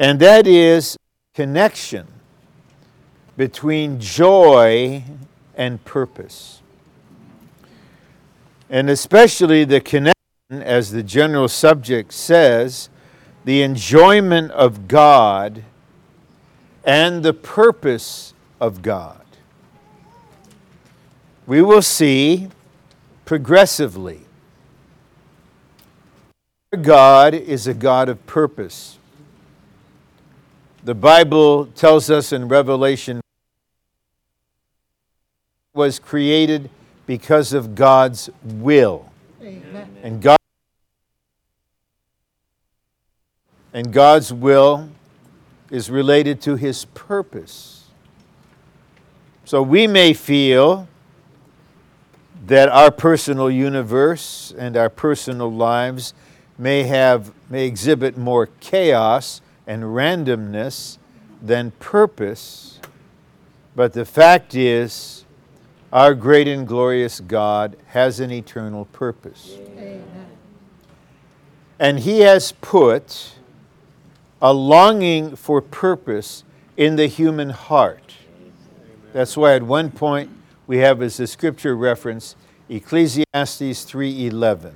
and that is connection between joy and purpose. And especially the connection, as the general subject says, the enjoyment of God and the purpose of God. We will see progressively. God is a God of purpose. The Bible tells us in Revelation was created because of God's will. Amen. And God and God's will is related to his purpose. So we may feel that our personal universe and our personal lives may have may exhibit more chaos and randomness than purpose. But the fact is, our great and glorious God has an eternal purpose. Amen. And He has put a longing for purpose in the human heart. That's why at one point we have as a scripture reference Ecclesiastes 3:11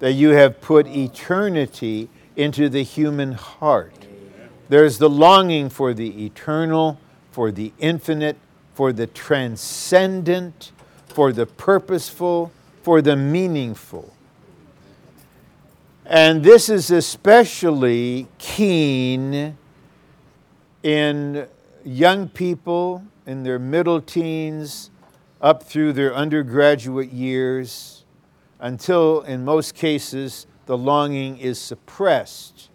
that you have put eternity into the human heart. There's the longing for the eternal, for the infinite, for the transcendent, for the purposeful, for the meaningful. And this is especially keen in young people in their middle teens up through their undergraduate years until, in most cases, the longing is suppressed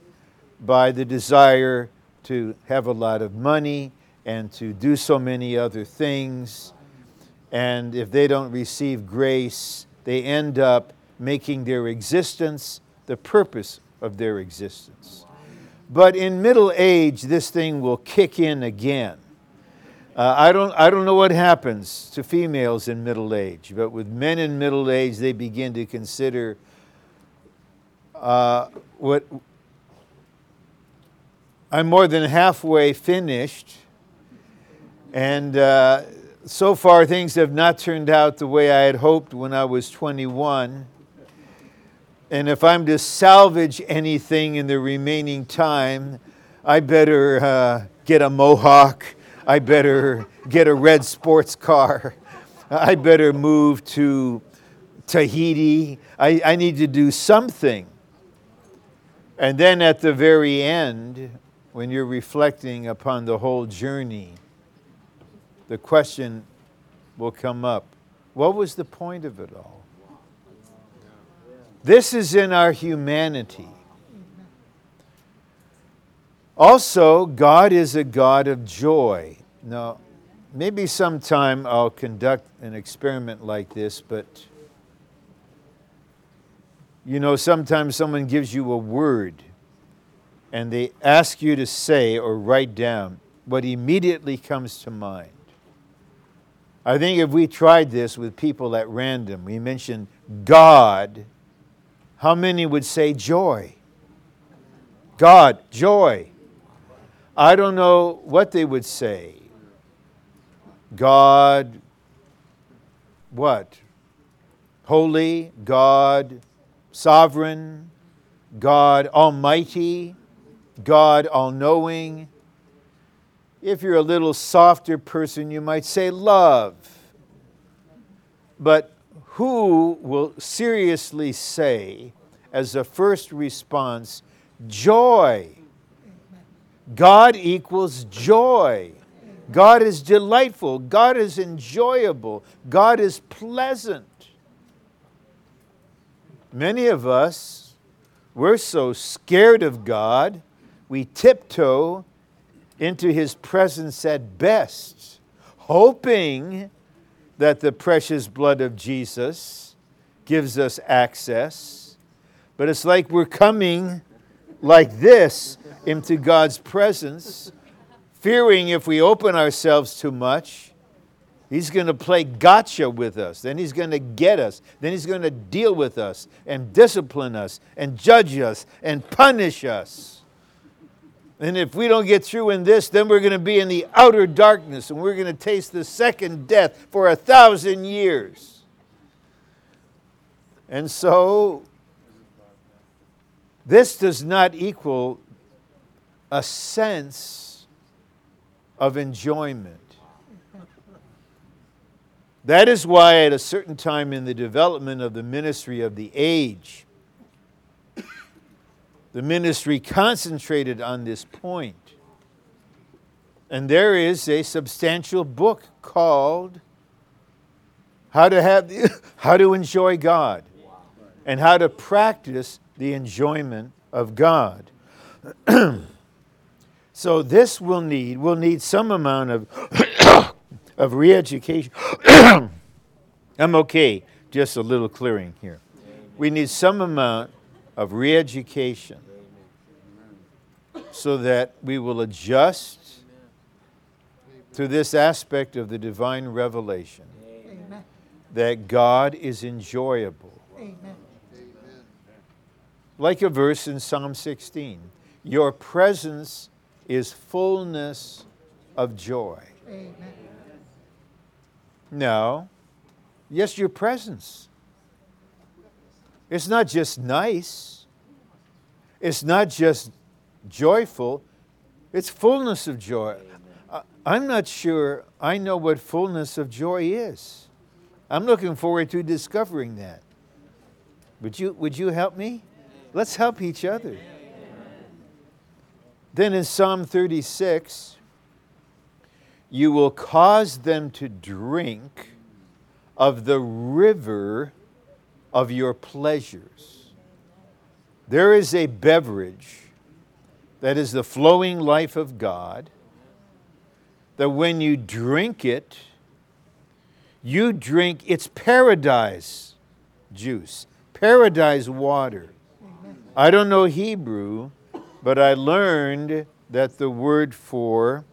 by the desire to have a lot of money and to do so many other things. And if they don't receive grace, they end up making their existence the purpose of their existence. But in middle age, this thing will kick in again. Uh, I, don't, I don't know what happens to females in middle age, but with men in middle age, they begin to consider uh, what I'm more than halfway finished, and uh, so far things have not turned out the way I had hoped when I was 21. And if I'm to salvage anything in the remaining time, I better uh, get a mohawk. I better get a red sports car. I better move to Tahiti. I, I need to do something and then at the very end, when you're reflecting upon the whole journey, the question will come up what was the point of it all? This is in our humanity. Also, God is a God of joy. Now, maybe sometime I'll conduct an experiment like this, but you know, sometimes someone gives you a word and they ask you to say or write down what immediately comes to mind. I think if we tried this with people at random, we mentioned God, how many would say joy? God, joy. I don't know what they would say. God, what? Holy, God, sovereign, God Almighty, God All Knowing. If you're a little softer person, you might say love. But who will seriously say, as a first response, joy? God equals joy. God is delightful. God is enjoyable. God is pleasant. Many of us, we're so scared of God, we tiptoe into His presence at best, hoping that the precious blood of Jesus gives us access. But it's like we're coming like this into God's presence, fearing if we open ourselves too much, He's going to play gotcha with us. Then he's going to get us. Then he's going to deal with us and discipline us and judge us and punish us. And if we don't get through in this, then we're going to be in the outer darkness and we're going to taste the second death for a thousand years. And so, this does not equal a sense of enjoyment. That is why, at a certain time in the development of the ministry of the age, the ministry concentrated on this point. And there is a substantial book called How to, have how to Enjoy God and How to Practice the Enjoyment of God. so this will need, will need some amount of, of re-education. I'm okay, just a little clearing here. We need some amount of re education so that we will adjust to this aspect of the divine revelation Amen. that God is enjoyable. Amen. Like a verse in Psalm 16 Your presence is fullness of joy. Amen. No, yes, your presence it's not just nice, it's not just joyful, it's fullness of joy. I'm not sure I know what fullness of joy is. I'm looking forward to discovering that. Would you, would you help me? Let's help each other. Then in Psalm 36, you will cause them to drink of the river of your pleasures. There is a beverage that is the flowing life of God, that when you drink it, you drink its paradise juice, paradise water. I don't know Hebrew, but I learned that the word for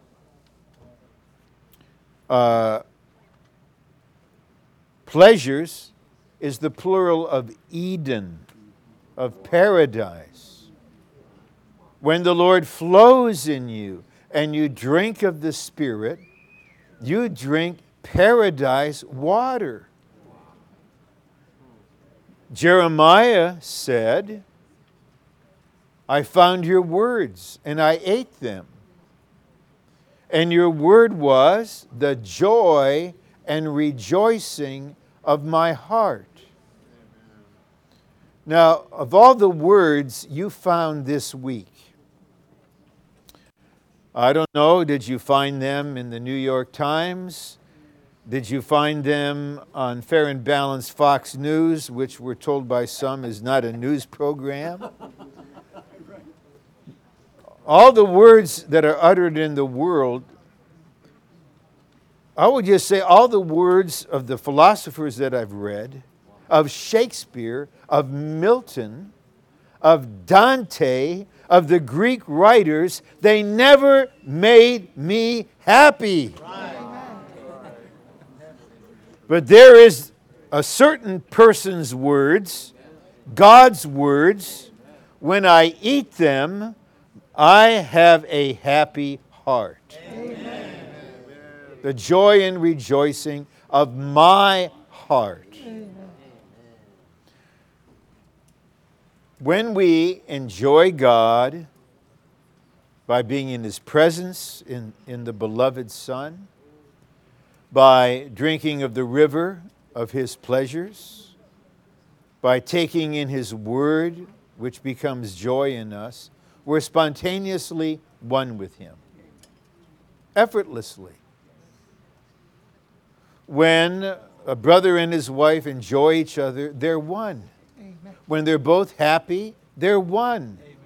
uh, pleasures is the plural of Eden, of paradise. When the Lord flows in you and you drink of the Spirit, you drink paradise water. Jeremiah said, I found your words and I ate them. And your word was the joy and rejoicing of my heart. Now, of all the words you found this week, I don't know, did you find them in the New York Times? Did you find them on Fair and Balanced Fox News, which we're told by some is not a news program? All the words that are uttered in the world, I would just say all the words of the philosophers that I've read, of Shakespeare, of Milton, of Dante, of the Greek writers, they never made me happy. But there is a certain person's words, God's words, when I eat them, I have a happy heart. Amen. The joy and rejoicing of my heart. When we enjoy God by being in His presence in, in the beloved Son, by drinking of the river of His pleasures, by taking in His Word, which becomes joy in us, we're spontaneously one with Him, effortlessly. When a brother and his wife enjoy each other, they're one. When they're both happy, they're one. Amen.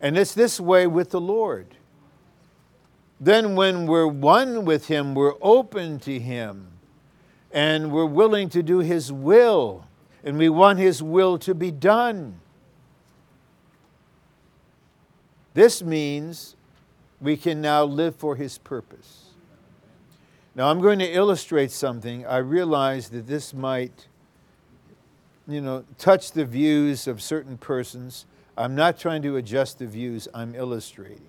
And it's this way with the Lord. Then, when we're one with Him, we're open to Him and we're willing to do His will, and we want His will to be done. This means we can now live for His purpose. Now, I'm going to illustrate something. I realize that this might you know, touch the views of certain persons. I'm not trying to adjust the views, I'm illustrating.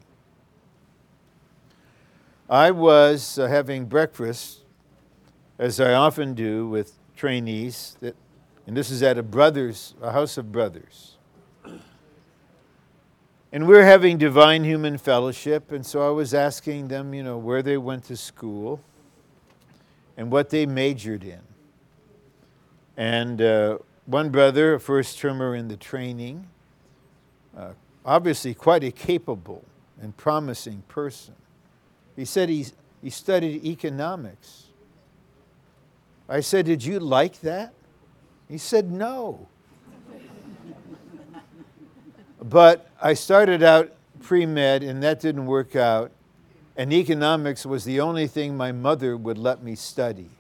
I was uh, having breakfast, as I often do with trainees, that, and this is at a brothers, a house of brothers. And we we're having divine human fellowship, and so I was asking them, you know, where they went to school and what they majored in. And uh, one brother, a first termer in the training, uh, obviously quite a capable and promising person, he said he, he studied economics. I said, Did you like that? He said, No. but I started out pre med, and that didn't work out. And economics was the only thing my mother would let me study.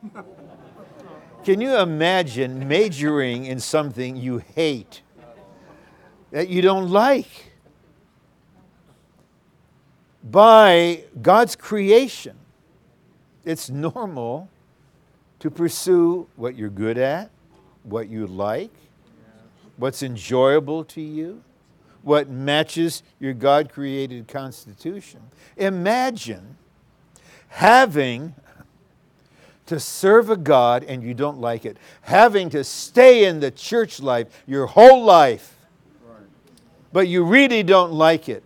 Can you imagine majoring in something you hate, that you don't like? By God's creation, it's normal to pursue what you're good at, what you like, what's enjoyable to you, what matches your God created constitution. Imagine having to serve a God and you don't like it, having to stay in the church life your whole life, but you really don't like it.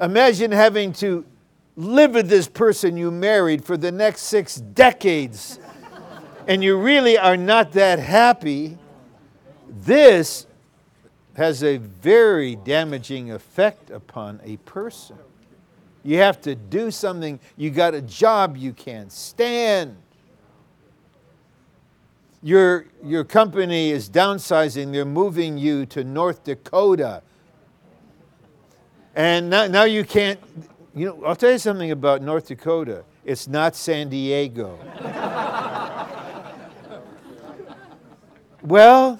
Imagine having to live with this person you married for the next six decades and you really are not that happy, this has a very damaging effect upon a person. You have to do something, you got a job you can't stand. Your, your company is downsizing, they're moving you to North Dakota. And now, now you can't, you know, I'll tell you something about North Dakota. It's not San Diego. Well,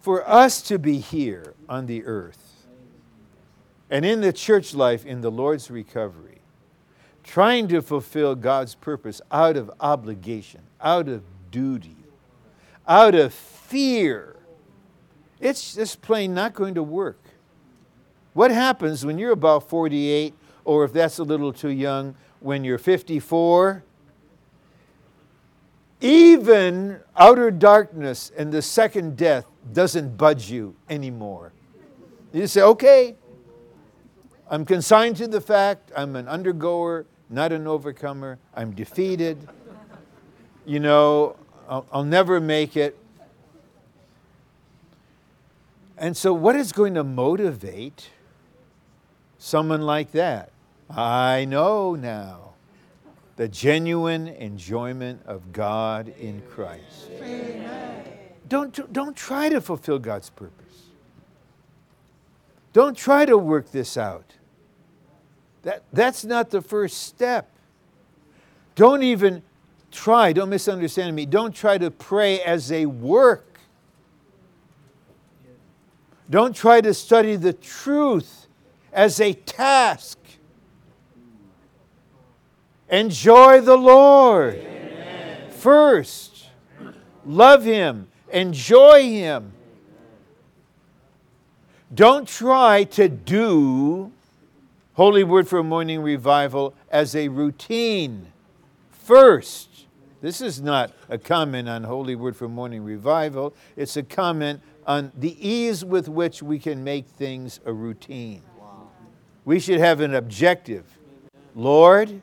for us to be here on the earth and in the church life in the Lord's recovery, trying to fulfill God's purpose out of obligation, out of duty, out of fear, it's just plain not going to work. What happens when you're about 48, or if that's a little too young, when you're 54? Even outer darkness and the second death doesn't budge you anymore. You say, okay, I'm consigned to the fact I'm an undergoer, not an overcomer. I'm defeated. You know, I'll, I'll never make it. And so, what is going to motivate someone like that? I know now the genuine enjoyment of God in Christ. Amen. Don't, don't try to fulfill God's purpose. Don't try to work this out. That, that's not the first step. Don't even try, don't misunderstand me, don't try to pray as a work. Don't try to study the truth as a task. Enjoy the Lord Amen. first. Love Him. Enjoy Him. Don't try to do Holy Word for Morning Revival as a routine first. This is not a comment on Holy Word for Morning Revival, it's a comment on the ease with which we can make things a routine. We should have an objective. Lord,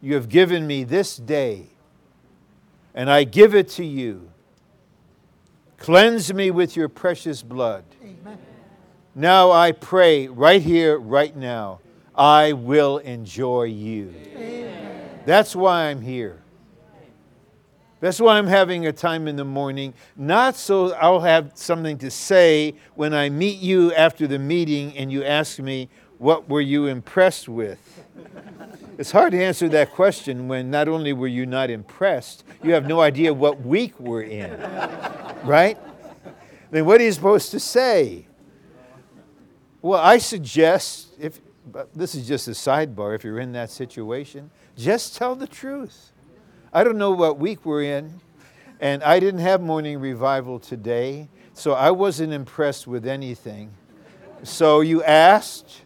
you have given me this day, and I give it to you. Cleanse me with your precious blood. Amen. Now I pray, right here, right now, I will enjoy you. Amen. That's why I'm here. That's why I'm having a time in the morning, not so I'll have something to say when I meet you after the meeting and you ask me, What were you impressed with? It's hard to answer that question when not only were you not impressed, you have no idea what week we're in. Right? Then what are you supposed to say? Well, I suggest, if this is just a sidebar, if you're in that situation, just tell the truth. I don't know what week we're in, and I didn't have morning revival today. So I wasn't impressed with anything. So you asked,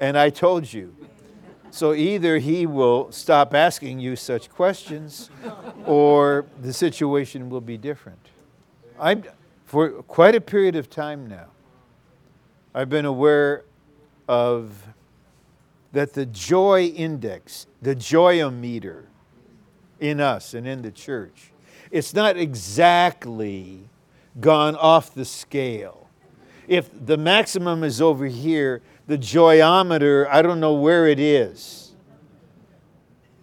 and I told you. So either he will stop asking you such questions, or the situation will be different. I'm, for quite a period of time now, I've been aware of that the joy index, the joyometer in us and in the church, it's not exactly gone off the scale. If the maximum is over here, the joyometer, I don't know where it is.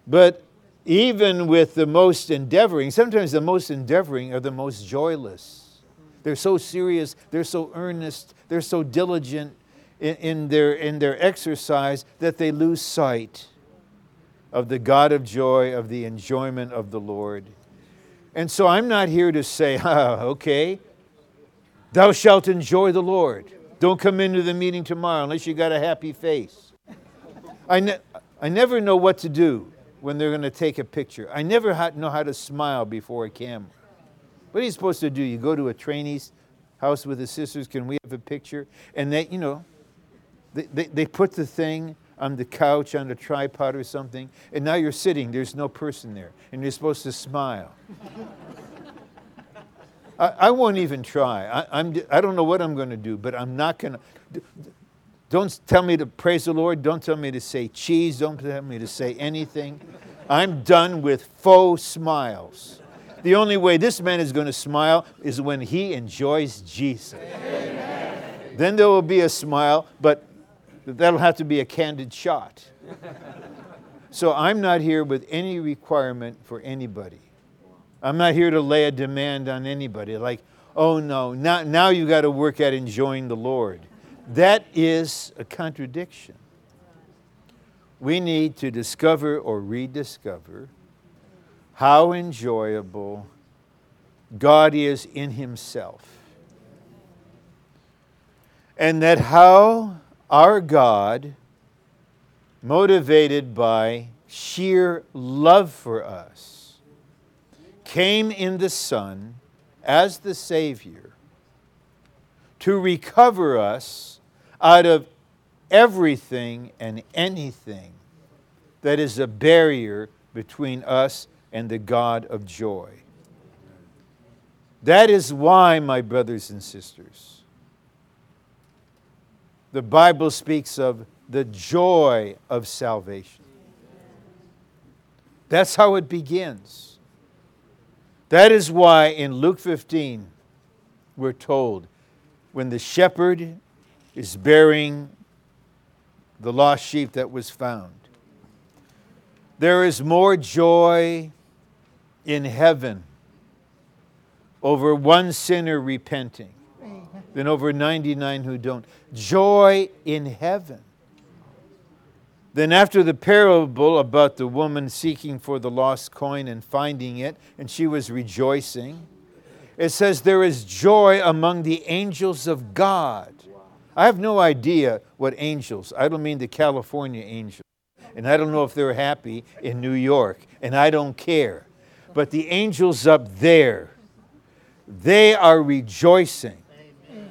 But even with the most endeavoring, sometimes the most endeavoring are the most joyless. They're so serious, they're so earnest, they're so diligent in, in, their, in their exercise that they lose sight of the God of joy, of the enjoyment of the Lord. And so I'm not here to say, ah, okay, thou shalt enjoy the Lord. Don't come into the meeting tomorrow unless you got a happy face. I, ne- I never know what to do when they're going to take a picture. I never ha- know how to smile before a camera. What are you supposed to do? You go to a trainee's house with the sisters, can we have a picture? And they, you know, they, they, they put the thing on the couch, on a tripod or something, and now you're sitting, there's no person there, and you're supposed to smile. I, I, won't even try. I, I'm, I don't know what I'm going to do, but I'm not going to. Don't tell me to praise the Lord. Don't tell me to say cheese. Don't tell me to say anything. I'm done with faux smiles. The only way this man is going to smile is when he enjoys Jesus. Amen. Then there will be a smile, but that'll have to be a candid shot. so I'm not here with any requirement for anybody. I'm not here to lay a demand on anybody like, oh no, now, now you got to work at enjoying the Lord. That is a contradiction. We need to discover or rediscover how enjoyable God is in Himself. And that how our God, motivated by sheer love for us, came in the Son as the Savior to recover us out of everything and anything that is a barrier between us and the God of joy. That is why, my brothers and sisters, the Bible speaks of the joy of salvation. That's how it begins. That is why in Luke 15, we're told when the shepherd is bearing the lost sheep that was found, there is more joy in heaven over one sinner repenting than over 99 who don't. Joy in heaven. Then, after the parable about the woman seeking for the lost coin and finding it, and she was rejoicing, it says, There is joy among the angels of God. I have no idea what angels, I don't mean the California angels, and I don't know if they're happy in New York, and I don't care. But the angels up there, they are rejoicing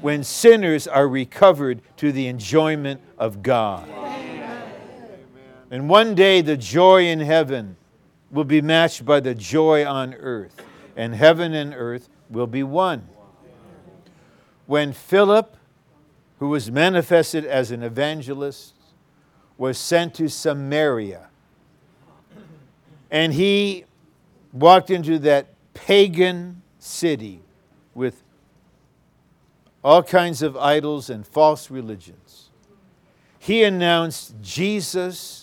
when sinners are recovered to the enjoyment of God. And one day the joy in heaven will be matched by the joy on earth, and heaven and earth will be one. When Philip, who was manifested as an evangelist, was sent to Samaria, and he walked into that pagan city with all kinds of idols and false religions. He announced Jesus,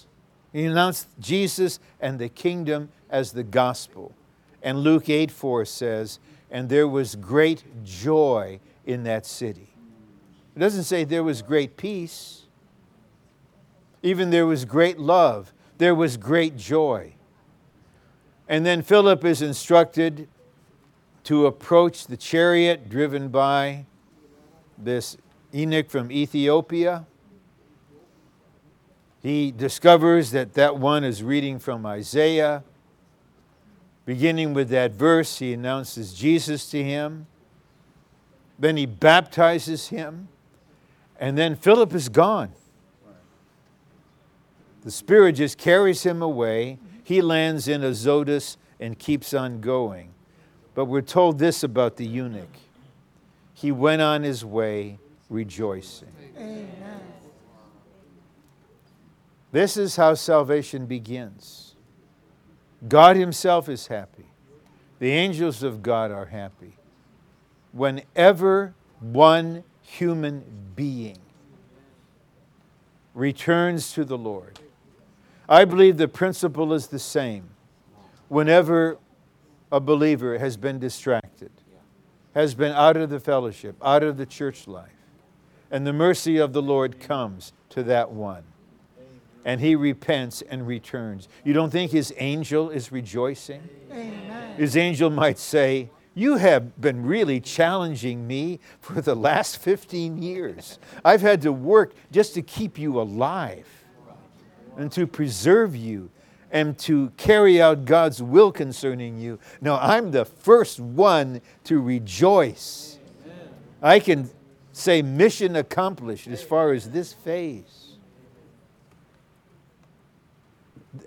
he announced Jesus and the kingdom as the gospel. And Luke 8 4 says, and there was great joy in that city. It doesn't say there was great peace, even there was great love, there was great joy. And then Philip is instructed to approach the chariot driven by this eunuch from Ethiopia. He discovers that that one is reading from Isaiah. Beginning with that verse, he announces Jesus to him. Then he baptizes him, and then Philip is gone. The Spirit just carries him away. He lands in Azotus and keeps on going. But we're told this about the eunuch he went on his way rejoicing. Amen. This is how salvation begins. God Himself is happy. The angels of God are happy. Whenever one human being returns to the Lord, I believe the principle is the same. Whenever a believer has been distracted, has been out of the fellowship, out of the church life, and the mercy of the Lord comes to that one and he repents and returns. You don't think his angel is rejoicing? Amen. His angel might say, You have been really challenging me for the last 15 years. I've had to work just to keep you alive and to preserve you and to carry out God's will concerning you. Now, I'm the first one to rejoice. I can say mission accomplished as far as this phase.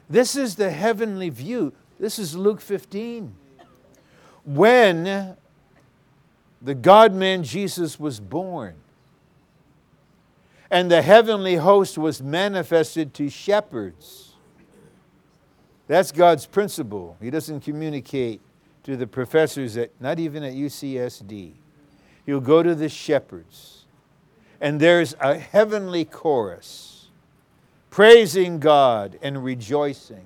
This is the heavenly view. This is Luke 15. When the God man Jesus was born, and the heavenly host was manifested to shepherds. That's God's principle. He doesn't communicate to the professors at not even at UCSD. He'll go to the shepherds. And there's a heavenly chorus praising God and rejoicing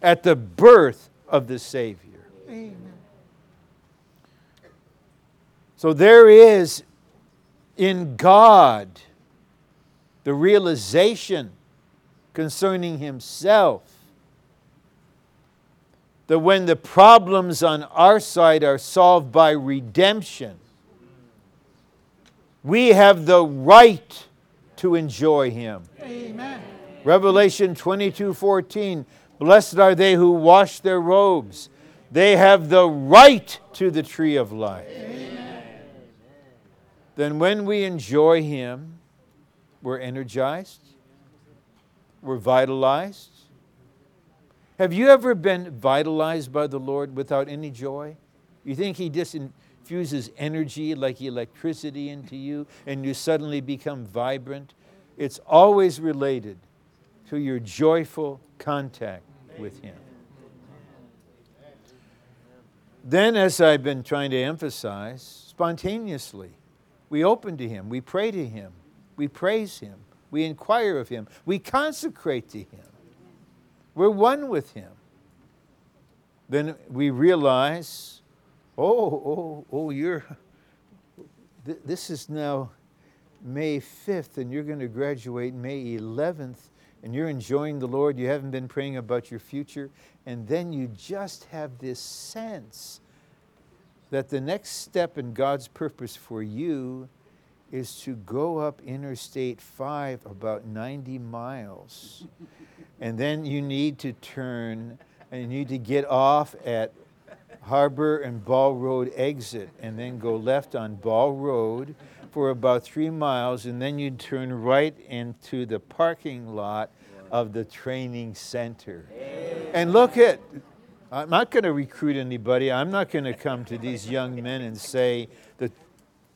at the birth of the Savior. Amen. So there is in God the realization concerning Himself that when the problems on our side are solved by redemption, we have the right to enjoy Him. Amen. Revelation 22 14. Blessed are they who wash their robes. They have the right to the tree of life. Amen. Then, when we enjoy Him, we're energized, we're vitalized. Have you ever been vitalized by the Lord without any joy? You think He just infuses energy like electricity into you and you suddenly become vibrant? It's always related to your joyful contact with Him. Then, as I've been trying to emphasize, spontaneously, we open to Him, we pray to Him, we praise Him, we inquire of Him, we consecrate to Him. We're one with Him. Then we realize, oh, oh, oh, you're, th- this is now May 5th, and you're going to graduate May 11th, and you're enjoying the Lord, you haven't been praying about your future, and then you just have this sense that the next step in God's purpose for you is to go up Interstate 5 about 90 miles. and then you need to turn and you need to get off at Harbor and Ball Road exit and then go left on Ball Road for about three miles, and then you'd turn right into the parking lot of the training center. And look at, I'm not going to recruit anybody. I'm not going to come to these young men and say that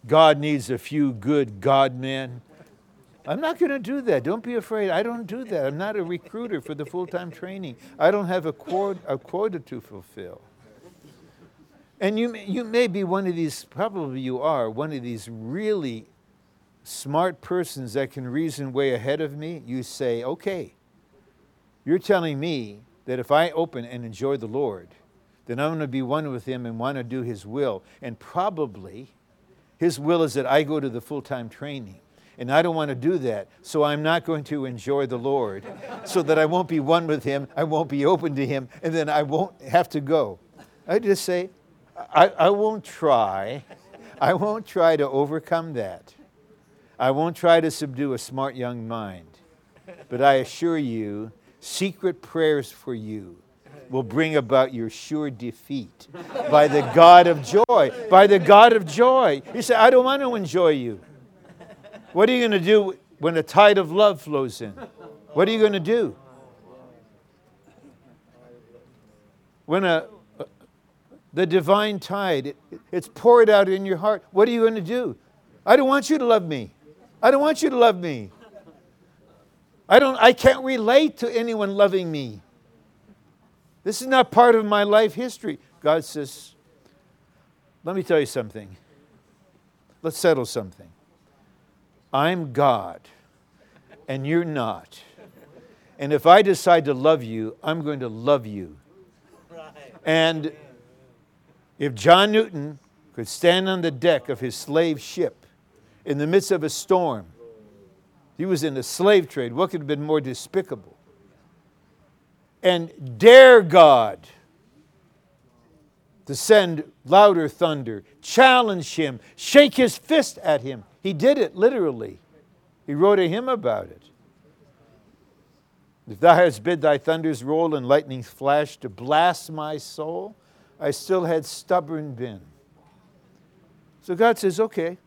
God needs a few good God men. I'm not going to do that. Don't be afraid. I don't do that. I'm not a recruiter for the full time training. I don't have a a quota to fulfill. And you may, you may be one of these, probably you are, one of these really smart persons that can reason way ahead of me. You say, okay, you're telling me that if I open and enjoy the Lord, then I'm going to be one with Him and want to do His will. And probably His will is that I go to the full time training. And I don't want to do that. So I'm not going to enjoy the Lord so that I won't be one with Him, I won't be open to Him, and then I won't have to go. I just say, I, I won't try. I won't try to overcome that. I won't try to subdue a smart young mind. But I assure you, secret prayers for you will bring about your sure defeat by the God of joy. By the God of joy. You say, I don't want to enjoy you. What are you going to do when a tide of love flows in? What are you going to do? When a, the divine tide, it, it's poured out in your heart, what are you going to do? I don't want you to love me. I don't want you to love me. I, don't, I can't relate to anyone loving me. This is not part of my life history. God says, let me tell you something. Let's settle something. I'm God, and you're not. And if I decide to love you, I'm going to love you. And if John Newton could stand on the deck of his slave ship in the midst of a storm, he was in the slave trade. What could have been more despicable? And dare God to send louder thunder, challenge him, shake his fist at him. He did it literally. He wrote a hymn about it. If thou hadst bid thy thunders roll and lightnings flash to blast my soul, I still had stubborn been. So God says, okay,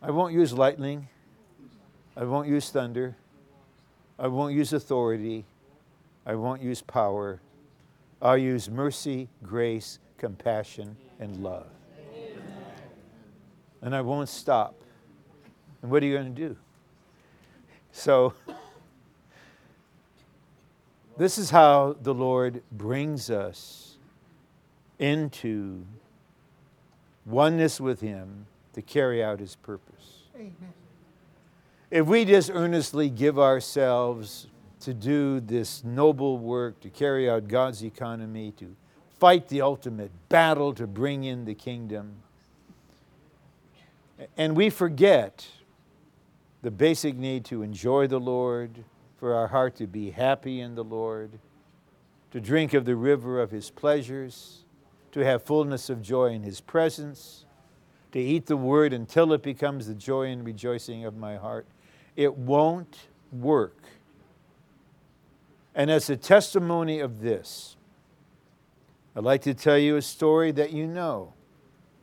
I won't use lightning. I won't use thunder. I won't use authority. I won't use power. I'll use mercy, grace, compassion, and love. And I won't stop. And what are you going to do? So, this is how the Lord brings us into oneness with Him to carry out His purpose. Amen. If we just earnestly give ourselves to do this noble work, to carry out God's economy, to fight the ultimate battle to bring in the kingdom, and we forget the basic need to enjoy the Lord, for our heart to be happy in the Lord, to drink of the river of His pleasures, to have fullness of joy in His presence, to eat the Word until it becomes the joy and rejoicing of my heart. It won't work. And as a testimony of this, I'd like to tell you a story that you know.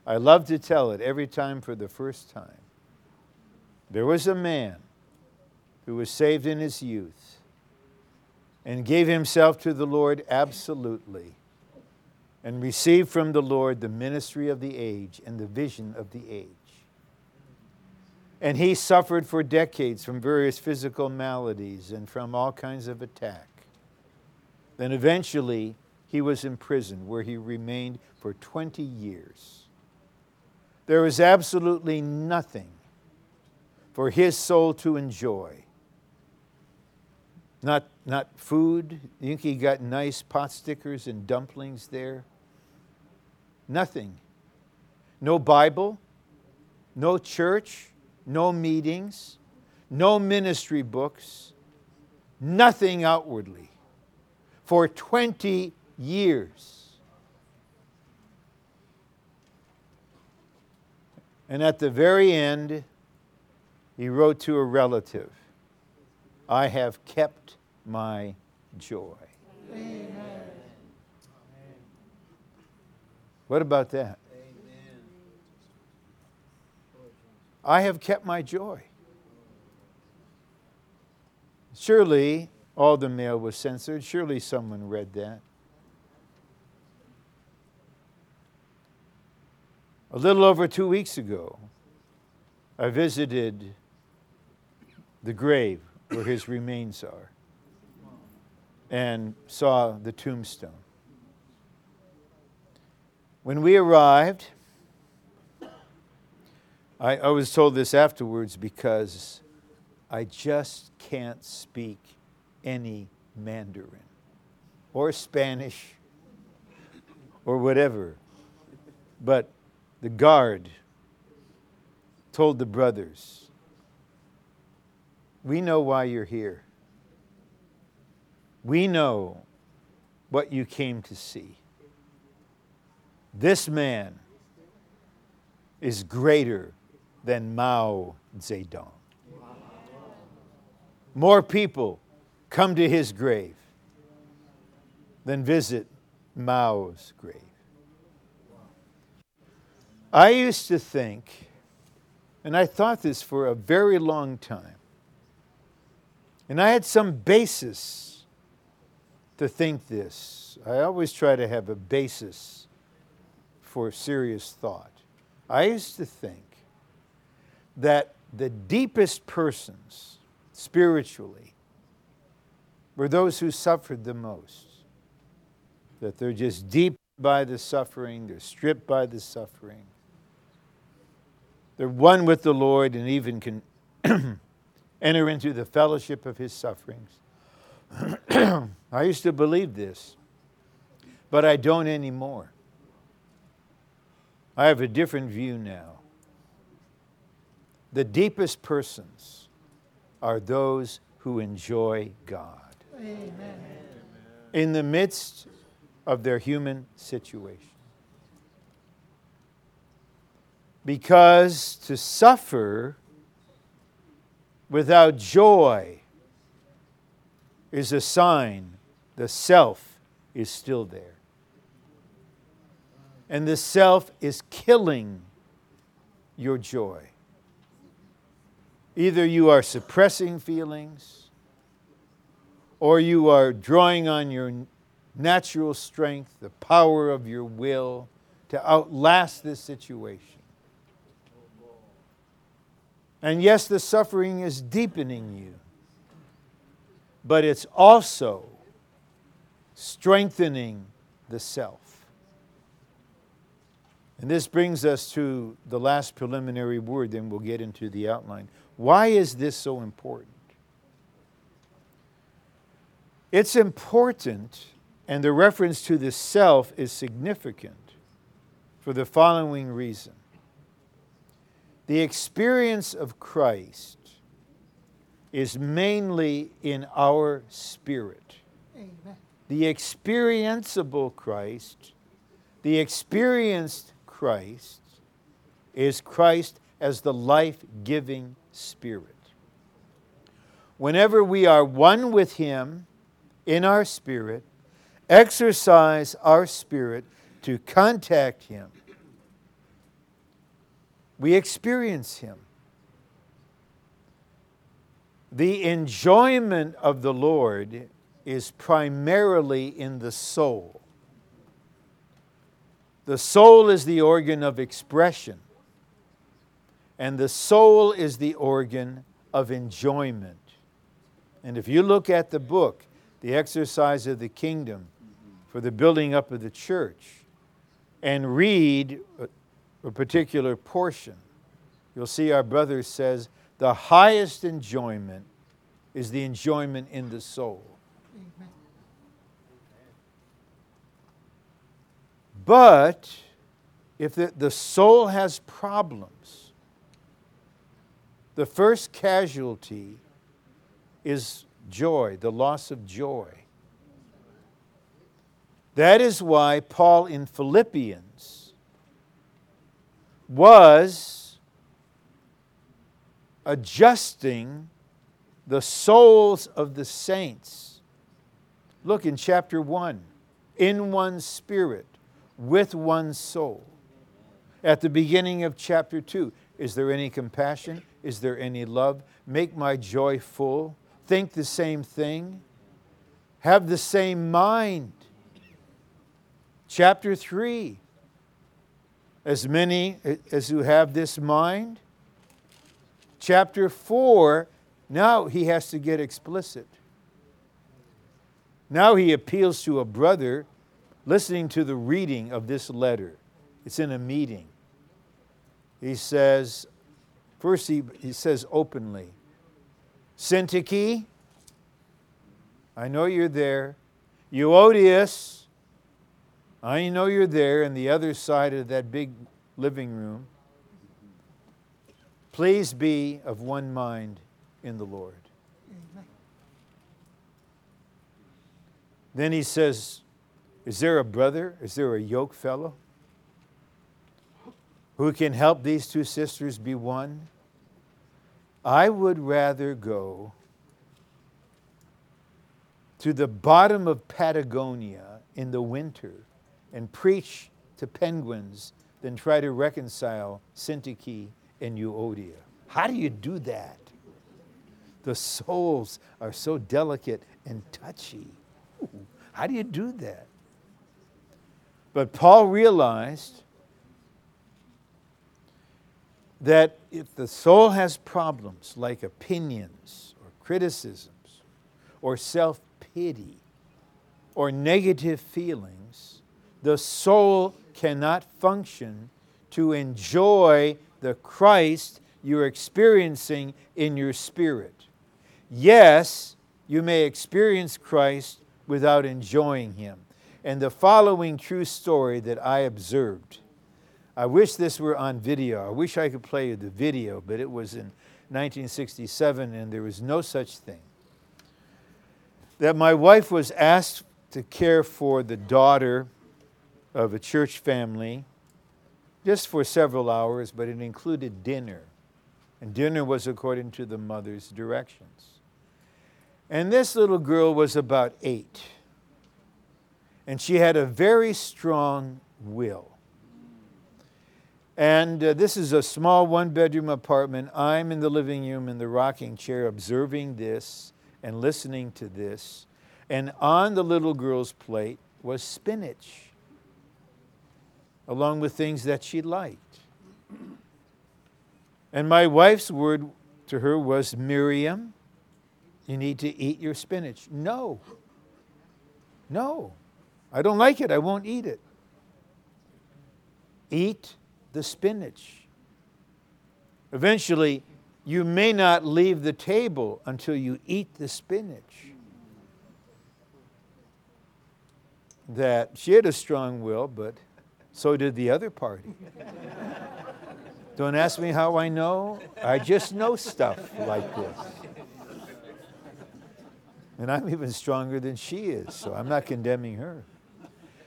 I love to tell it every time for the first time. There was a man who was saved in his youth and gave himself to the Lord absolutely and received from the Lord the ministry of the age and the vision of the age. And he suffered for decades from various physical maladies and from all kinds of attack. Then eventually, he was imprisoned where he remained for 20 years. There was absolutely nothing for his soul to enjoy not, not food. You think he got nice pot stickers and dumplings there? Nothing. No Bible, no church, no meetings, no ministry books, nothing outwardly for 20 years. And at the very end, he wrote to a relative I have kept my joy. Amen. What about that? Amen. I have kept my joy. Surely all the mail was censored. Surely someone read that. A little over two weeks ago, I visited the grave where his remains are and saw the tombstone. When we arrived, I, I, was told this afterwards because I just can't speak any Mandarin or Spanish or whatever. But the guard told the brothers, we know why you're here. We know what you came to see. This man is greater than Mao Zedong. More people come to his grave. than visit Mao's grave. I used to think, and I thought this for a very long time, and I had some basis to think this. I always try to have a basis for serious thought. I used to think that the deepest persons spiritually were those who suffered the most. That they're just deep by the suffering, they're stripped by the suffering. They're one with the Lord and even can enter into the fellowship of his sufferings. I used to believe this, but I don't anymore. I have a different view now. The deepest persons are those who enjoy God. Amen. In the midst of their human situation. Because to suffer without joy is a sign the self is still there. And the self is killing your joy. Either you are suppressing feelings, or you are drawing on your natural strength, the power of your will to outlast this situation. And yes, the suffering is deepening you, but it's also strengthening the self. And this brings us to the last preliminary word, then we'll get into the outline. Why is this so important? It's important, and the reference to the self is significant for the following reason. The experience of Christ is mainly in our spirit. Amen. The experienceable Christ, the experienced Christ, is Christ as the life giving Spirit. Whenever we are one with Him in our spirit, exercise our spirit to contact Him, we experience Him. The enjoyment of the Lord is primarily in the soul. The soul is the organ of expression and the soul is the organ of enjoyment. And if you look at the book, The Exercise of the Kingdom for the Building Up of the Church, and read a, particular portion, you'll see our brother says the highest enjoyment is the enjoyment in the soul. But if the, the soul has problems, the first casualty is joy, the loss of joy. That is why Paul in Philippians was adjusting the souls of the saints. Look in chapter 1 in one spirit, with one soul. At the beginning of chapter 2, is there any compassion? Is there any love? Make my joy full. Think the same thing. Have the same mind. Chapter 3 As many as who have this mind. Chapter 4 now he has to get explicit. Now he appeals to a brother listening to the reading of this letter. It's in a meeting. He says, First, he, he says openly, Syntyche, I know you're there. Euodias, I know you're there in the other side of that big living room. Please be of one mind in the Lord. Then he says, Is there a brother? Is there a yoke fellow who can help these two sisters be one? I would rather go to the bottom of Patagonia in the winter and preach to penguins than try to reconcile Syntyche and Euodia. How do you do that? The souls are so delicate and touchy. Ooh, how do you do that? But Paul realized that if the soul has problems like opinions or criticisms or self pity or negative feelings, the soul cannot function to enjoy the Christ you're experiencing in your spirit. Yes, you may experience Christ without enjoying Him. And the following true story that I observed. I wish this were on video. I wish I could play you the video, but it was in 1967 and there was no such thing. That my wife was asked to care for the daughter of a church family just for several hours, but it included dinner. And dinner was according to the mother's directions. And this little girl was about eight. And she had a very strong will. And uh, this is a small one bedroom apartment. I'm in the living room in the rocking chair observing this and listening to this. And on the little girl's plate was spinach, along with things that she liked. And my wife's word to her was Miriam, you need to eat your spinach. No. No. I don't like it. I won't eat it. Eat the spinach. Eventually, you may not leave the table until you eat the spinach. That she had a strong will, but so did the other party. Don't ask me how I know. I just know stuff like this. And I'm even stronger than she is, so I'm not condemning her.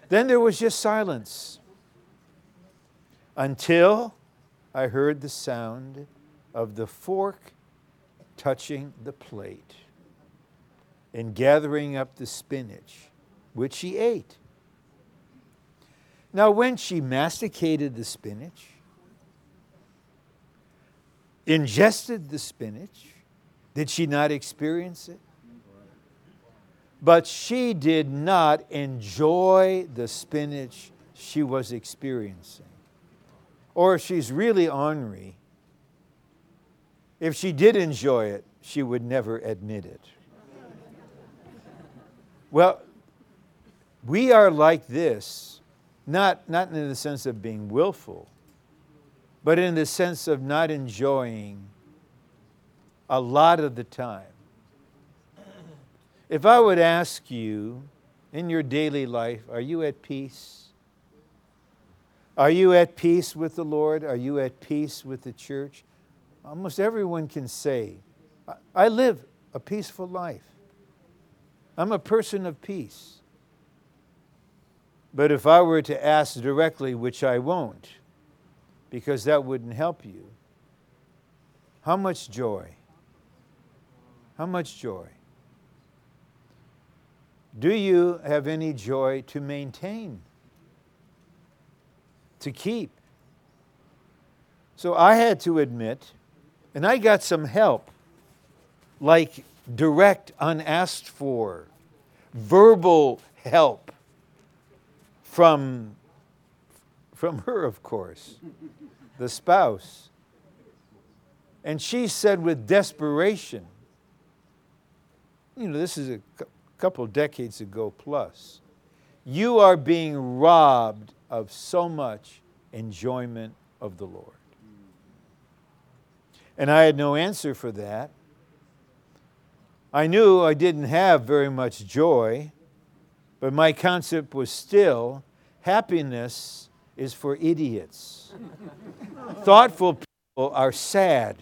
Then there was just silence until I heard the sound of the fork touching the plate and gathering up the spinach, which she ate. Now, when she masticated the spinach, ingested the spinach, did she not experience it? But she did not enjoy the spinach she was experiencing. Or if she's really ornery, if she did enjoy it, she would never admit it. Well, we are like this, not, not in the sense of being willful, but in the sense of not enjoying a lot of the time if I would ask you in your daily life, are you at peace? Are you at peace with the Lord? Are you at peace with the church? Almost everyone can say, I live a peaceful life. I'm a person of peace. But if I were to ask directly, which I won't, because that wouldn't help you, how much joy? How much joy? Do you have any joy to maintain, to keep? So I had to admit, and I got some help, like direct, unasked for, verbal help from, from her, of course, the spouse. And she said with desperation, you know, this is a couple decades ago plus, you are being robbed of so much enjoyment of the Lord. And I had no answer for that. I knew I didn't have very much joy, but my concept was still happiness is for idiots. Thoughtful people are sad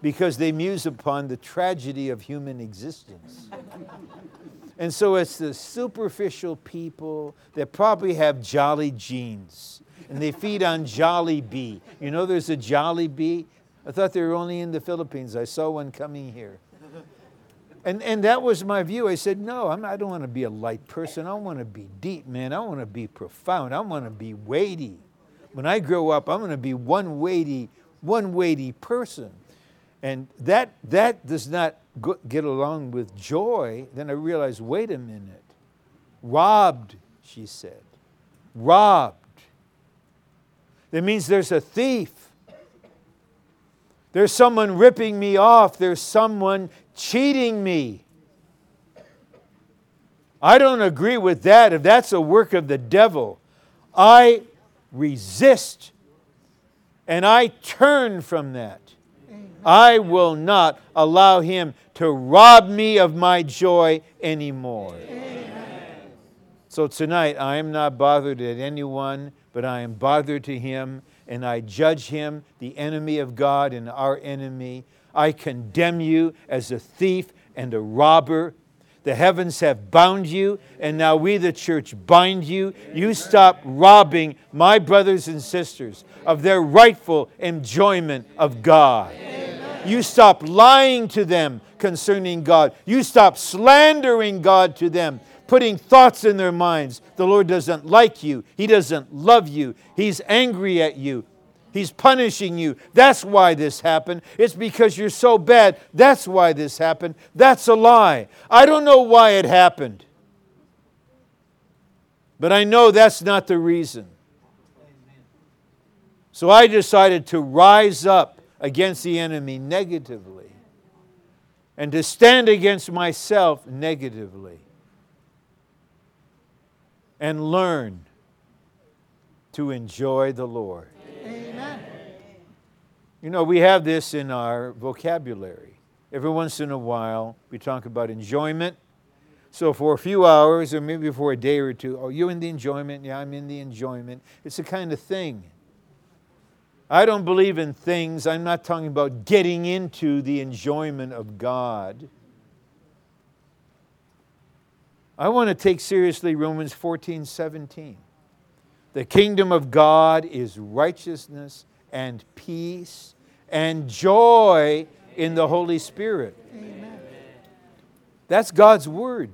because they muse upon the tragedy of human existence. And so it's the superficial people that probably have jolly genes and they feed on Jollibee. You know there's a Jollibee? I thought they were only in the Philippines. I saw one coming here. And, and that was my view. I said, no, I'm, I don't want to be a light person. I want to be deep, man. I want to be profound. I want to be weighty. When I grow up, I'm going to be one weighty, one weighty person. And that, that does not get along with joy. Then I realized, wait a minute. Robbed, she said. Robbed. That means there's a thief. There's someone ripping me off. There's someone cheating me. I don't agree with that. If that's a work of the devil, I resist and I turn from that. I will not allow him to rob me of my joy anymore. Amen. So tonight, I am not bothered at anyone, but I am bothered to him, and I judge him, the enemy of God and our enemy. I condemn you as a thief and a robber. The heavens have bound you, and now we, the church, bind you. You stop robbing my brothers and sisters of their rightful enjoyment of God. You stop lying to them concerning God. You stop slandering God to them, putting thoughts in their minds. The Lord doesn't like you, He doesn't love you, He's angry at you. He's punishing you. That's why this happened. It's because you're so bad. That's why this happened. That's a lie. I don't know why it happened. But I know that's not the reason. So I decided to rise up against the enemy negatively and to stand against myself negatively and learn to enjoy the Lord. Amen. You know, we have this in our vocabulary. Every once in a while, we talk about enjoyment. So, for a few hours, or maybe for a day or two, oh, you're in the enjoyment? Yeah, I'm in the enjoyment. It's a kind of thing. I don't believe in things. I'm not talking about getting into the enjoyment of God. I want to take seriously Romans 14 17. The kingdom of God is righteousness and peace and joy in the Holy Spirit. Amen. That's God's word.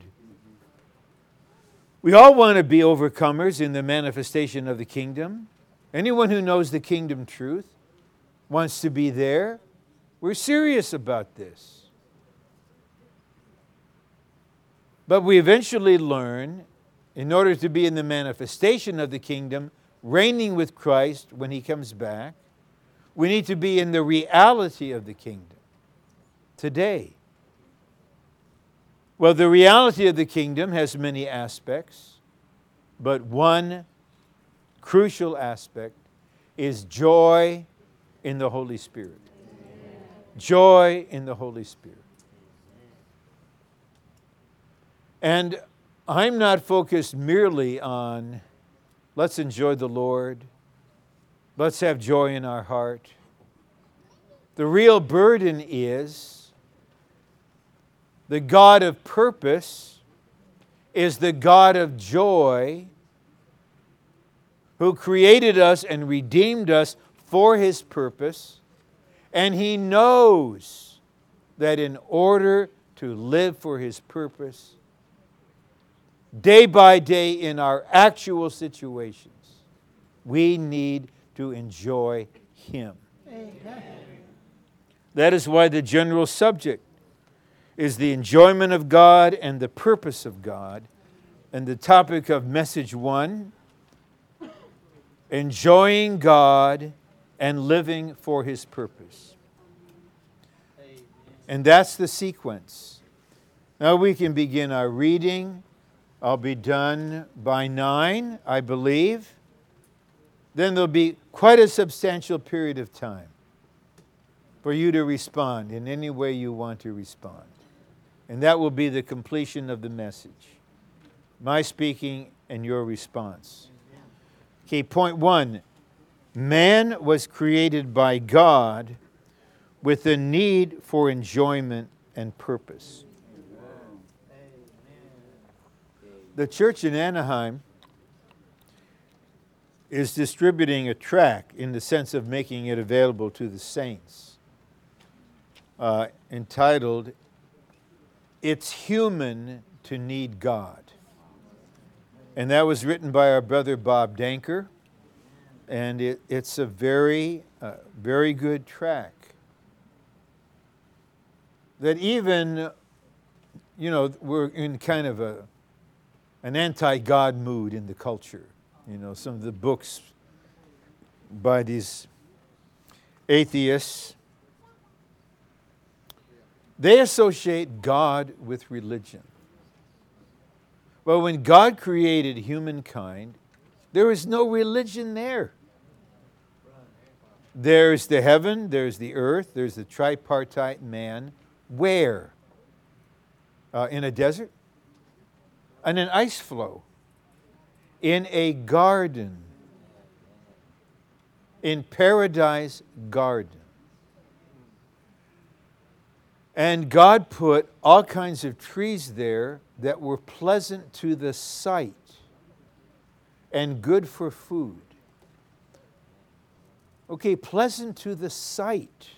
We all want to be overcomers in the manifestation of the kingdom. Anyone who knows the kingdom truth wants to be there. We're serious about this. But we eventually learn, in order to be in the manifestation of the kingdom, reigning with Christ when he comes back, we need to be in the reality of the kingdom today. Well, the reality of the kingdom has many aspects, but one crucial aspect is joy in the Holy Spirit. Joy in the Holy Spirit. And I'm not focused merely on let's enjoy the Lord Let's have joy in our heart. The real burden is the God of purpose is the God of joy who created us and redeemed us for his purpose. And he knows that in order to live for his purpose, day by day in our actual situations, we need to enjoy Him. Amen. That is why the general subject is the enjoyment of God and the purpose of God. And the topic of message one enjoying God and living for His purpose. And that's the sequence. Now we can begin our reading. I'll be done by nine, I believe then there'll be quite a substantial period of time for you to respond in any way you want to respond. And that will be the completion of the message my speaking and your response. Okay, point one man was created by God with a need for enjoyment and purpose. The church in Anaheim is distributing a tract in the sense of making it available to the saints, uh, entitled it's human to need God. And that was written by our brother Bob Danker. And it, it's a very, uh, very good track. That even, you know, we're in kind of a, an anti God mood in the culture. You know, some of the books by these atheists they associate God with religion. But when God created humankind, there was no religion there. There's the heaven, there's the earth, there's the tripartite man. Where? Uh, in a desert? On an ice floe? In a garden? In paradise garden? And God put all kinds of trees there that were pleasant to the sight and good for food. Okay, pleasant to the sight.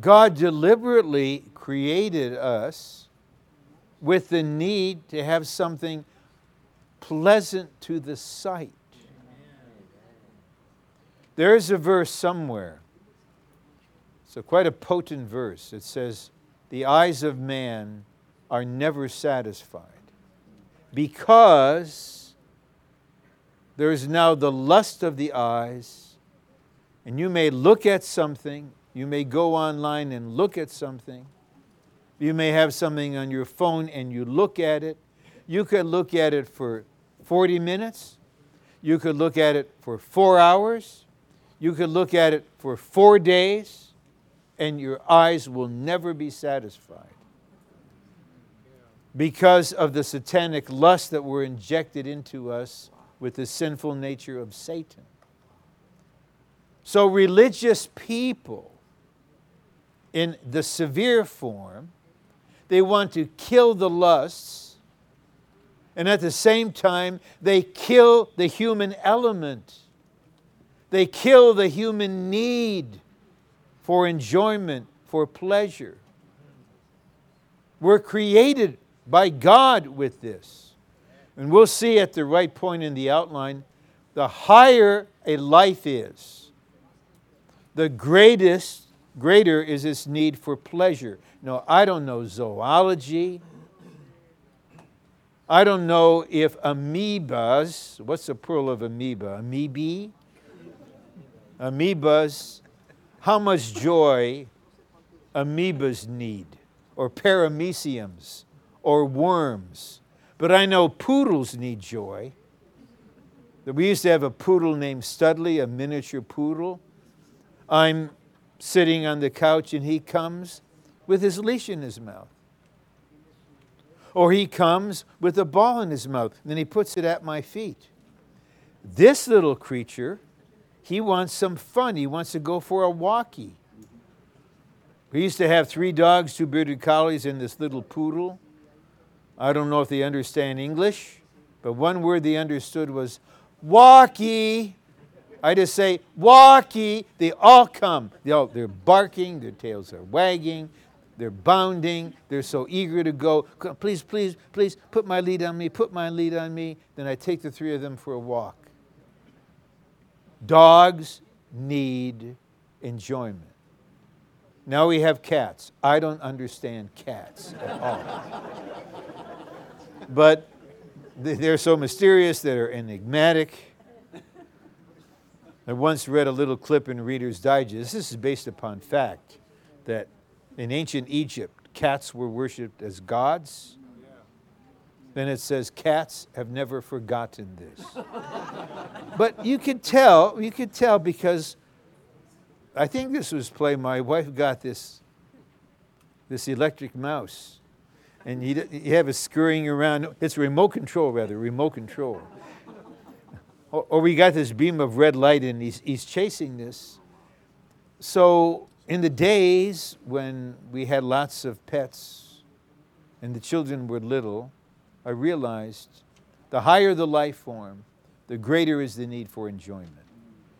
God deliberately created us with the need to have something pleasant to the sight. There is a verse somewhere. So, quite a potent verse. It says, The eyes of man are never satisfied because there is now the lust of the eyes, and you may look at something, you may go online and look at something, you may have something on your phone and you look at it. You could look at it for 40 minutes, you could look at it for four hours, you could look at it for four days and your eyes will never be satisfied because of the satanic lust that were injected into us with the sinful nature of Satan. So, religious people, in the severe form, they want to kill the lusts, and at the same time, they kill the human element they kill the human need for enjoyment, for pleasure. We're created by God with this. And we'll see at the right point in the outline the higher a life is, the greatest, greater is its need for pleasure. No, I don't know zoology. I don't know if amoebas, what's the plural of amoeba? Amoebae? Amoebas, how much joy amoebas need, or parameciums, or worms. But I know poodles need joy. We used to have a poodle named Studley, a miniature poodle. I'm sitting on the couch and he comes with his leash in his mouth. Or he comes with a ball in his mouth, and then he puts it at my feet. This little creature he wants some fun. He wants to go for a walkie. We used to have three dogs, two bearded collies, and this little poodle. I don't know if they understand English, but one word they understood was walkie. I just say walkie. They all come. They all, they're barking, their tails are wagging, they're bounding, they're so eager to go. Please, please, please put my lead on me, put my lead on me. Then I take the three of them for a walk. Dogs need enjoyment. Now we have cats. I don't understand cats at all. but they're so mysterious, they're enigmatic. I once read a little clip in Reader's Digest. This is based upon fact that in ancient Egypt, cats were worshipped as gods then it says cats have never forgotten this. but you could tell, you could tell because I think this was play. My wife got this, this electric mouse, and you, you have it scurrying around. It's remote control, rather remote control. or, or we got this beam of red light, and he's, he's chasing this. So in the days when we had lots of pets, and the children were little I realized the higher the life form, the greater is the need for enjoyment.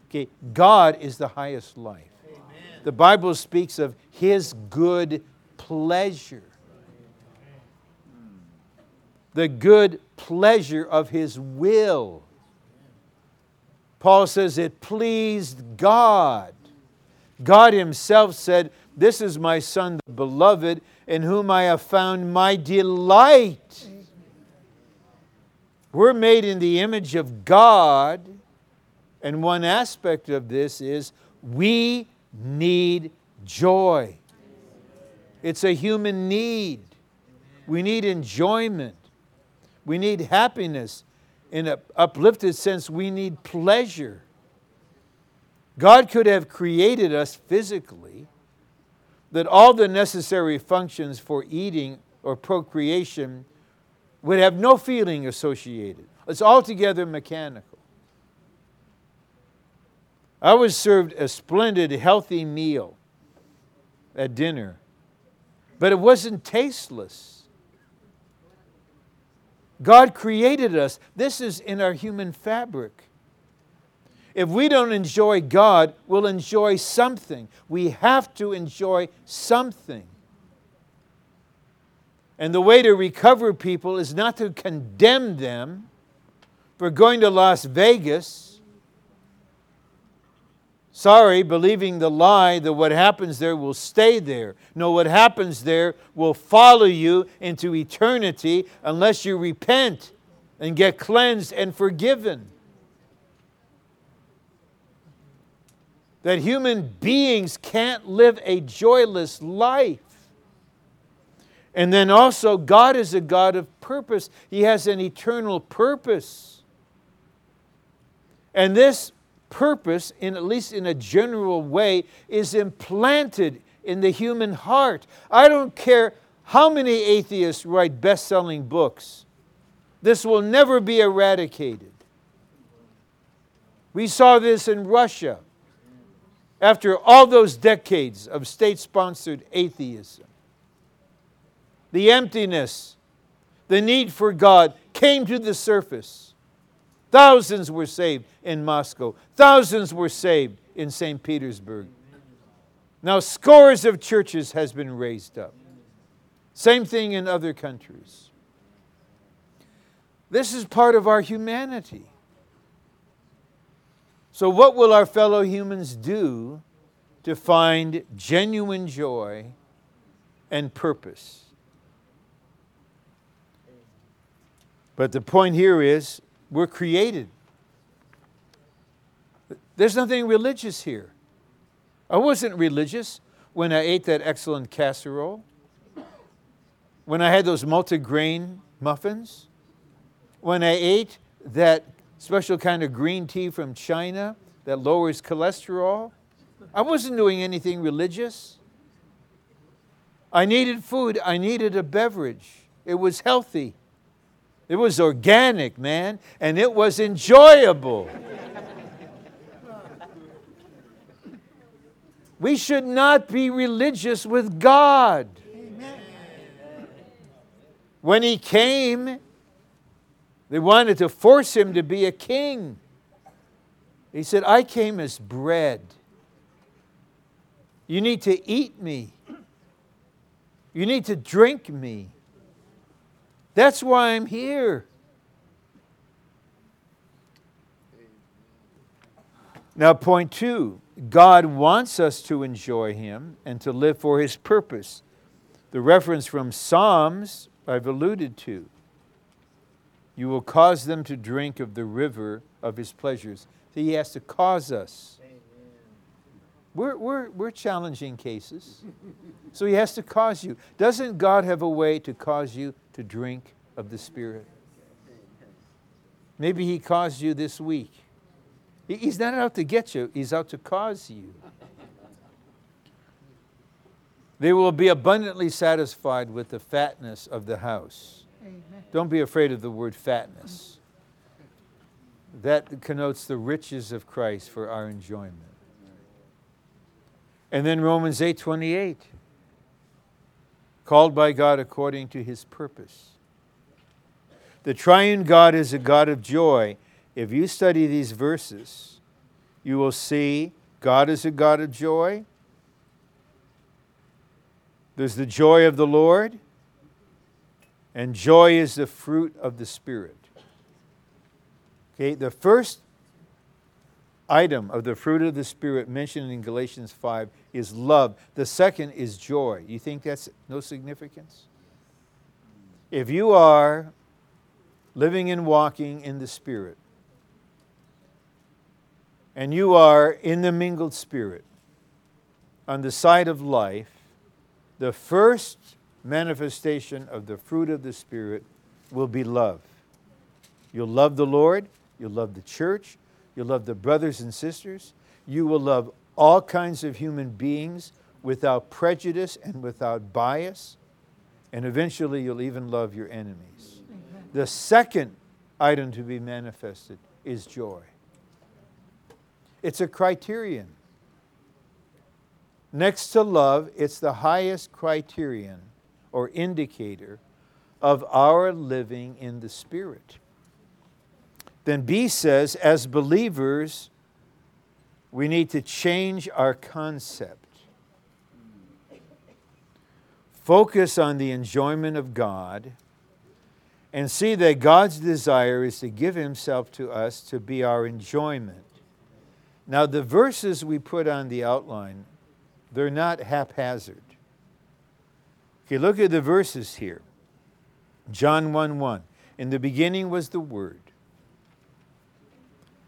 Okay, God is the highest life. Amen. The Bible speaks of His good pleasure. The good pleasure of His will. Paul says it pleased God. God Himself said, This is my Son, the beloved, in whom I have found my delight. We're made in the image of God, and one aspect of this is we need joy. It's a human need. We need enjoyment. We need happiness. In an uplifted sense, we need pleasure. God could have created us physically, that all the necessary functions for eating or procreation would have no feeling associated. It's altogether mechanical. I was served a splendid, healthy meal at dinner, but it wasn't tasteless. God created us. This is in our human fabric. If we don't enjoy God, we'll enjoy something. We have to enjoy something. And the way to recover people is not to condemn them for going to Las Vegas. Sorry, believing the lie that what happens there will stay there. No, what happens there will follow you into eternity unless you repent and get cleansed and forgiven. That human beings can't live a joyless life. And then also, God is a God of purpose. He has an eternal purpose. And this purpose, in at least in a general way, is implanted in the human heart. I don't care how many atheists write best selling books, this will never be eradicated. We saw this in Russia after all those decades of state sponsored atheism the emptiness, the need for God came to the surface. Thousands were saved in Moscow, thousands were saved in St. Petersburg. Now, scores of churches has been raised up. Same thing in other countries. This is part of our humanity. So, what will our fellow humans do to find genuine joy and purpose? But the point here is we're created. There's nothing religious here. I wasn't religious when I ate that excellent casserole, when I had those multigrain muffins, when I ate that special kind of green tea from China that lowers cholesterol. I wasn't doing anything religious. I needed food, I needed a beverage. It was healthy. It was organic, man, and it was enjoyable. we should not be religious with God. Amen. When He came, they wanted to force Him to be a king. He said, I came as bread. You need to eat me. You need to drink me. That's why I'm here. Now, point two God wants us to enjoy Him and to live for His purpose. The reference from Psalms I've alluded to. You will cause them to drink of the river of His pleasures. So He has to cause us. We're, we're, we're challenging cases. So He has to cause you. Doesn't God have a way to cause you to drink of the Spirit. Maybe He caused you this week. He's not out to get you, He's out to cause you. They will be abundantly satisfied with the fatness of the house. Amen. Don't be afraid of the word fatness. That connotes the riches of Christ for our enjoyment. And then Romans 8 28 called by God according to his purpose. The triune God is a God of joy. If you study these verses, you will see God is a God of joy, There's the joy of the Lord, and joy is the fruit of the Spirit. Okay, the first item of the fruit of the Spirit mentioned in Galatians 5 is love. The second is joy. You think that's no significance? If you are living and walking in the Spirit, and you are in the mingled Spirit, on the side of life, the first manifestation of the fruit of the Spirit will be love. You'll love the Lord, you'll love the church, You'll love the brothers and sisters. You will love all kinds of human beings without prejudice and without bias. And eventually, you'll even love your enemies. The second item to be manifested is joy. It's a criterion. Next to love, it's the highest criterion or indicator of our living in the Spirit. Then B says, as believers, we need to change our concept. Focus on the enjoyment of God and see that God's desire is to give Himself to us to be our enjoyment. Now, the verses we put on the outline, they're not haphazard. Okay, look at the verses here. John 1 1. In the beginning was the Word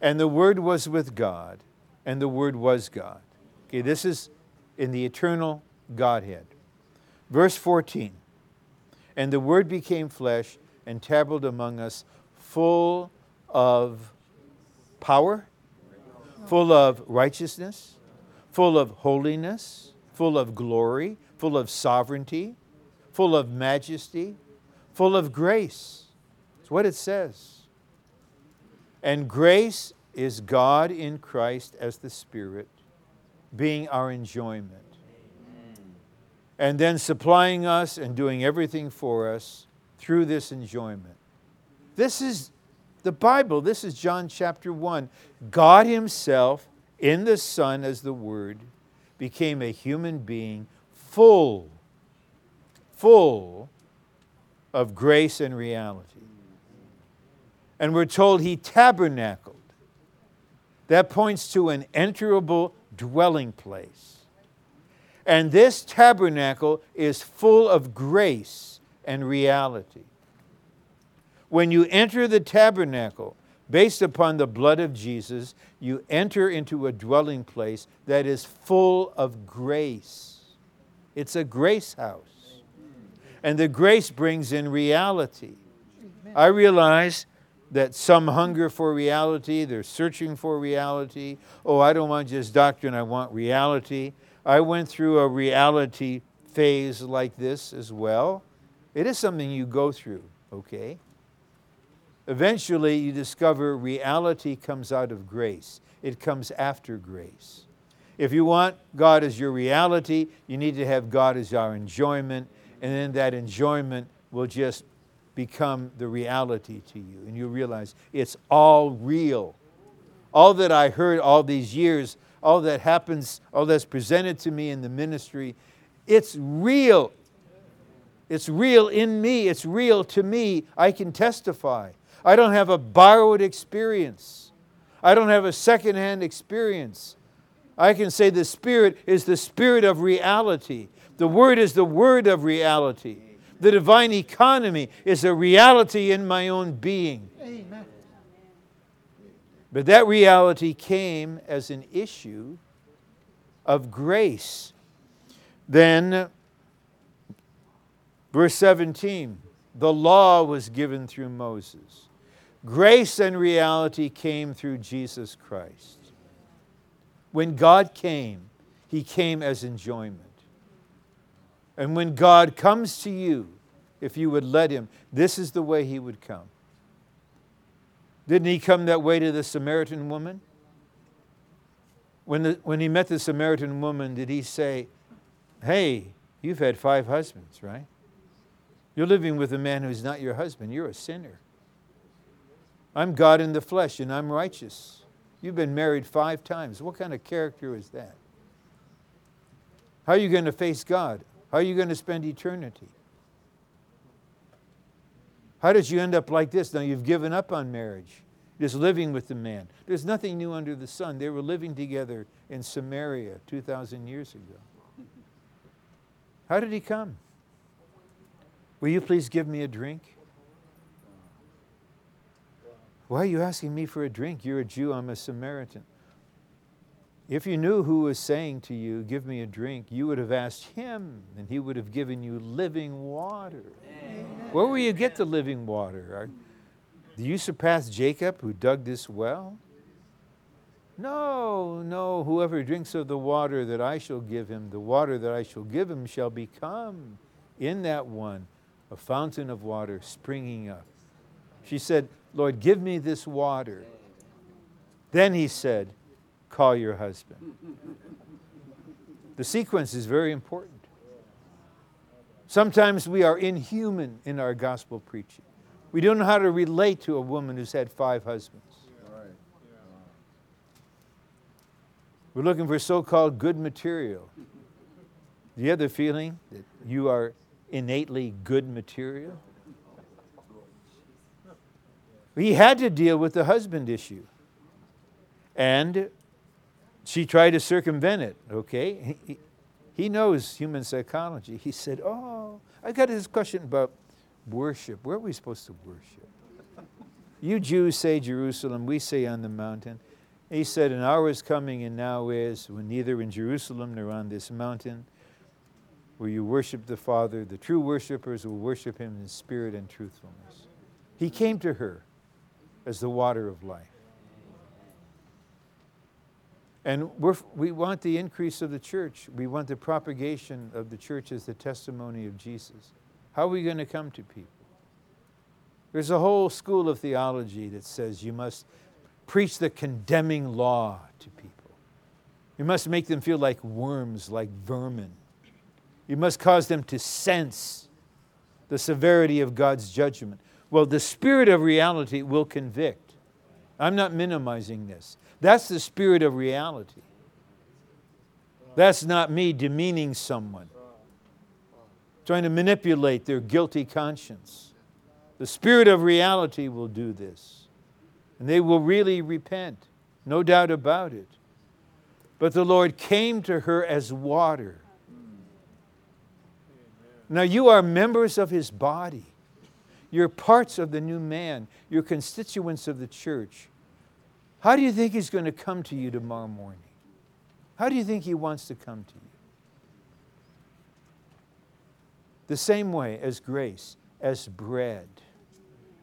and the Word was with God, and the Word was God. Okay, this is in the eternal Godhead. Verse 14 And the Word became flesh and tabernacled among us, full of power, full of righteousness, full of holiness, full of glory, full of sovereignty, full of majesty, full of grace. That's what it says. And grace is God in Christ as the Spirit being our enjoyment. And then supplying us and doing everything for us through this enjoyment. This is the Bible. This is John chapter 1. God Himself, in the Son as the Word, became a human being full, full of grace and reality. And we're told He tabernacled that points to an enterable dwelling place. And this tabernacle is full of grace and reality. When you enter the tabernacle, based upon the blood of Jesus, you enter into a dwelling place that is full of grace. It's a grace house. And the grace brings in reality. I realize that some hunger for reality, they're searching for reality. Oh, I don't want just doctrine, I want reality. I went through a reality phase like this as well. It is something you go through, okay? Eventually, you discover reality comes out of grace, it comes after grace. If you want God as your reality, you need to have God as our enjoyment, and then that enjoyment will just become the reality to you. And you realize it's all real. All that I heard all these years, all that happens, all that's presented to me in the ministry, it's real. It's real in me. It's real to me. I can testify. I don't have a borrowed experience. I don't have a secondhand experience. I can say the Spirit is the Spirit of reality. The Word is the Word of reality. The divine economy is a reality in my own being. Amen. But that reality came as an issue of grace. Then, verse 17 the law was given through Moses. Grace and reality came through Jesus Christ. When God came, He came as enjoyment. And when God comes to you, if you would let Him, this is the way He would come. Didn't He come that way to the Samaritan woman? When, the, when He met the Samaritan woman, did He say, Hey, you've had five husbands, right? You're living with a man who's not your husband. You're a sinner. I'm God in the flesh and I'm righteous. You've been married five times. What kind of character is that? How are you going to face God? How are you going to spend eternity? How did you end up like this? Now you've given up on marriage, just living with the man. There's nothing new under the sun. They were living together in Samaria 2,000 years ago. How did he come? Will you please give me a drink? Why are you asking me for a drink? You're a Jew, I'm a Samaritan. If you knew who was saying to you, Give me a drink, you would have asked him, and he would have given you living water. Amen. Where will you get the living water? Do you surpass Jacob who dug this well? No, no, whoever drinks of the water that I shall give him, the water that I shall give him shall become in that one a fountain of water springing up. She said, Lord, give me this water. Then he said, Call your husband. The sequence is very important. Sometimes we are inhuman in our gospel preaching. We don't know how to relate to a woman who's had five husbands. We're looking for so called good material. The feeling that you are innately good material? He had to deal with the husband issue. And she tried to circumvent it, okay? He, he knows human psychology. He said, Oh, I got this question about worship. Where are we supposed to worship? You Jews say Jerusalem, we say on the mountain. He said, An hour is coming and now is when neither in Jerusalem nor on this mountain will you worship the Father. The true worshipers will worship him in spirit and truthfulness. He came to her as the water of life. And we want the increase of the church. We want the propagation of the church as the testimony of Jesus. How are we going to come to people? There's a whole school of theology that says you must preach the condemning law to people. You must make them feel like worms, like vermin. You must cause them to sense the severity of God's judgment. Well, the spirit of reality will convict. I'm not minimizing this. That's the spirit of reality. That's not me demeaning someone, trying to manipulate their guilty conscience. The spirit of reality will do this. And they will really repent, no doubt about it. But the Lord came to her as water. Now you are members of his body. You're parts of the new man. You're constituents of the church. How do you think he's going to come to you tomorrow morning? How do you think he wants to come to you? The same way as grace, as bread,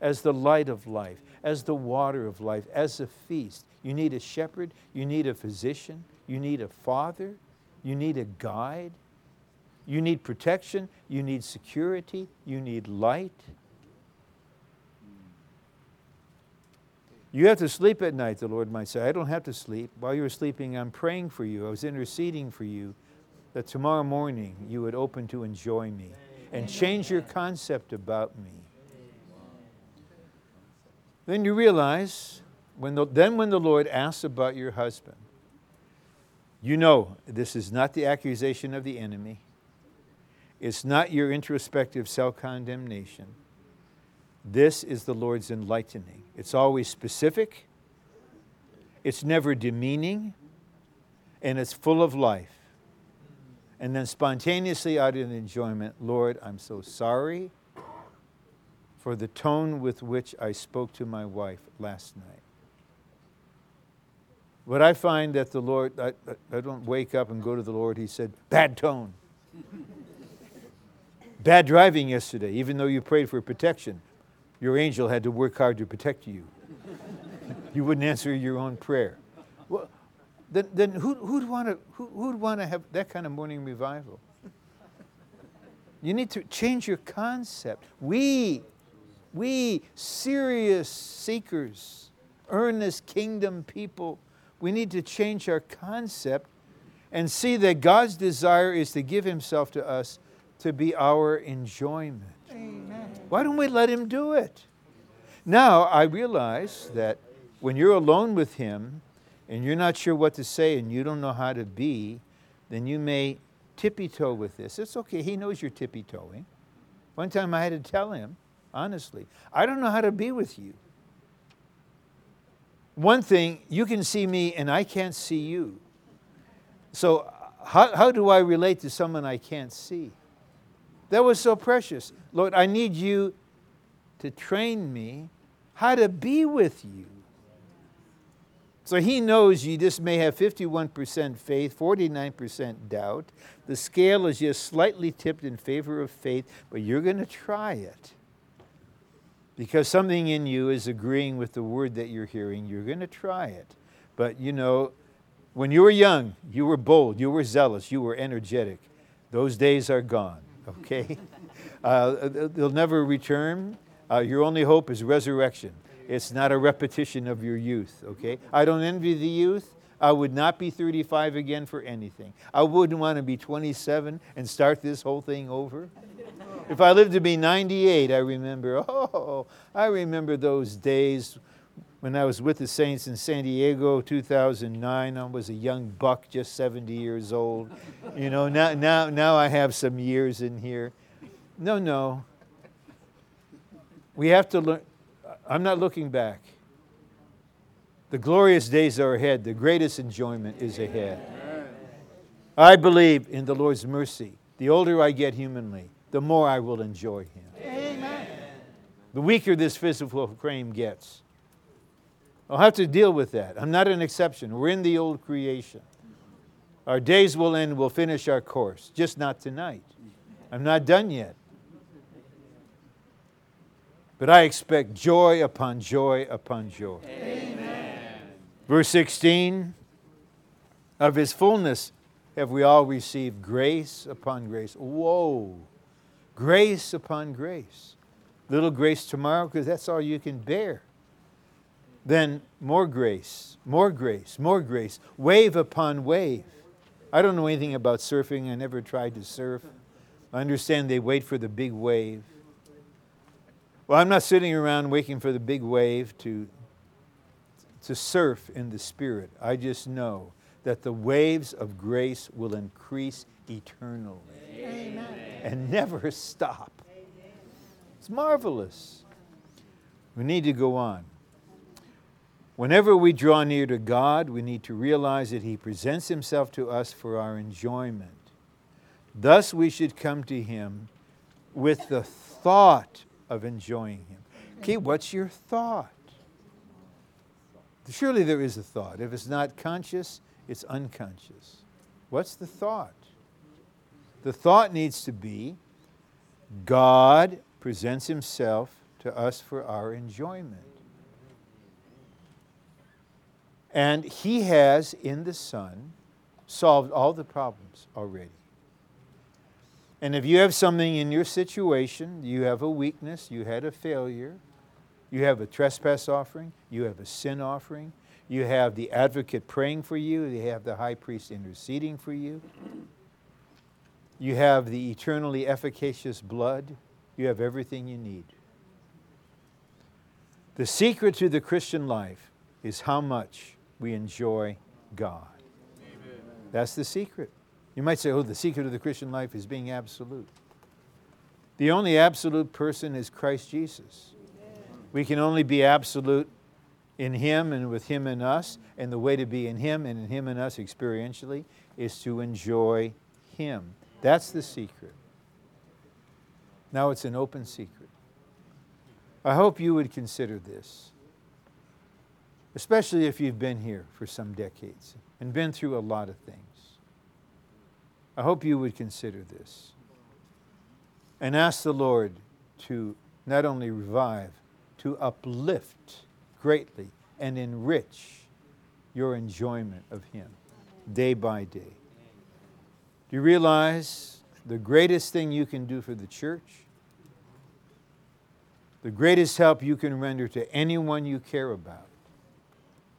as the light of life, as the water of life, as a feast. You need a shepherd, you need a physician, you need a father, you need a guide, you need protection, you need security, you need light. You have to sleep at night, the Lord might say. I don't have to sleep. While you were sleeping, I'm praying for you. I was interceding for you that tomorrow morning you would open to enjoy me and change your concept about me. Then you realize, when the, then when the Lord asks about your husband, you know this is not the accusation of the enemy. It's not your introspective self condemnation. This is the Lord's enlightening. It's always specific, it's never demeaning, and it's full of life. And then spontaneously out of enjoyment, Lord, I'm so sorry for the tone with which I spoke to my wife last night. But I find that the Lord, I, I don't wake up and go to the Lord, He said, bad tone. bad driving yesterday, even though you prayed for protection your angel had to work hard to protect you. you wouldn't answer your own prayer. Well, then, then who, who'd want to who, who'd want to have that kind of morning revival? You need to change your concept. We, we serious seekers, earnest kingdom people, we need to change our concept and see that God's desire is to give Himself to us to be our enjoyment. Why don't we let Him do it? Now, I realize that when you're alone with Him and you're not sure what to say and you don't know how to be, then you may tippy toe with this. It's okay. He knows you're tippy toeing. One time I had to tell him, honestly, I don't know how to be with you. One thing, you can see me and I can't see you. So, how, how do I relate to someone I can't see? That was so precious. Lord, I need you to train me how to be with you. So he knows you just may have 51% faith, 49% doubt. The scale is just slightly tipped in favor of faith, but you're going to try it. Because something in you is agreeing with the word that you're hearing, you're going to try it. But you know, when you were young, you were bold, you were zealous, you were energetic. Those days are gone, okay? uh, they'll never return. Uh, your only hope is resurrection. It's not a repetition of your youth, okay? I don't envy the youth. I would not be 35 again for anything. I wouldn't want to be 27 and start this whole thing over. If I lived to be 98, I remember, oh, I remember those days when I was with the Saints in San Diego, 2009. I was a young buck, just 70 years old. You know, now, now, now I have some years in here. No, no. We have to learn. I'm not looking back. The glorious days are ahead. The greatest enjoyment is ahead. I believe in the Lord's mercy. The older I get humanly, the more I will enjoy Him. Amen. The weaker this physical frame gets. I'll have to deal with that. I'm not an exception. We're in the old creation. Our days will end, we'll finish our course, just not tonight. I'm not done yet. But I expect joy upon joy upon joy. Amen. Verse 16 Of his fullness have we all received grace upon grace. Whoa! Grace upon grace. Little grace tomorrow because that's all you can bear. Then more grace, more grace, more grace, wave upon wave. I don't know anything about surfing. I never tried to surf. I understand they wait for the big wave. Well, I'm not sitting around waiting for the big wave to, to surf in the Spirit. I just know that the waves of grace will increase eternally Amen. and never stop. It's marvelous. We need to go on. Whenever we draw near to God, we need to realize that He presents Himself to us for our enjoyment. Thus, we should come to Him with the thought of enjoying Him. Okay, what's your thought? Surely there is a thought. If it's not conscious, it's unconscious. What's the thought? The thought needs to be God presents Himself to us for our enjoyment. And He has, in the Son, solved all the problems already. And if you have something in your situation, you have a weakness, you had a failure, you have a trespass offering, you have a sin offering, you have the advocate praying for you, you have the high priest interceding for you, you have the eternally efficacious blood, you have everything you need. The secret to the Christian life is how much we enjoy God. Amen. That's the secret. You might say, oh, the secret of the Christian life is being absolute. The only absolute person is Christ Jesus. We can only be absolute in Him and with Him in us, and the way to be in Him and in Him and us experientially is to enjoy Him. That's the secret. Now it's an open secret. I hope you would consider this, especially if you've been here for some decades and been through a lot of things. I hope you would consider this and ask the Lord to not only revive, to uplift greatly and enrich your enjoyment of Him day by day. Do you realize the greatest thing you can do for the church? The greatest help you can render to anyone you care about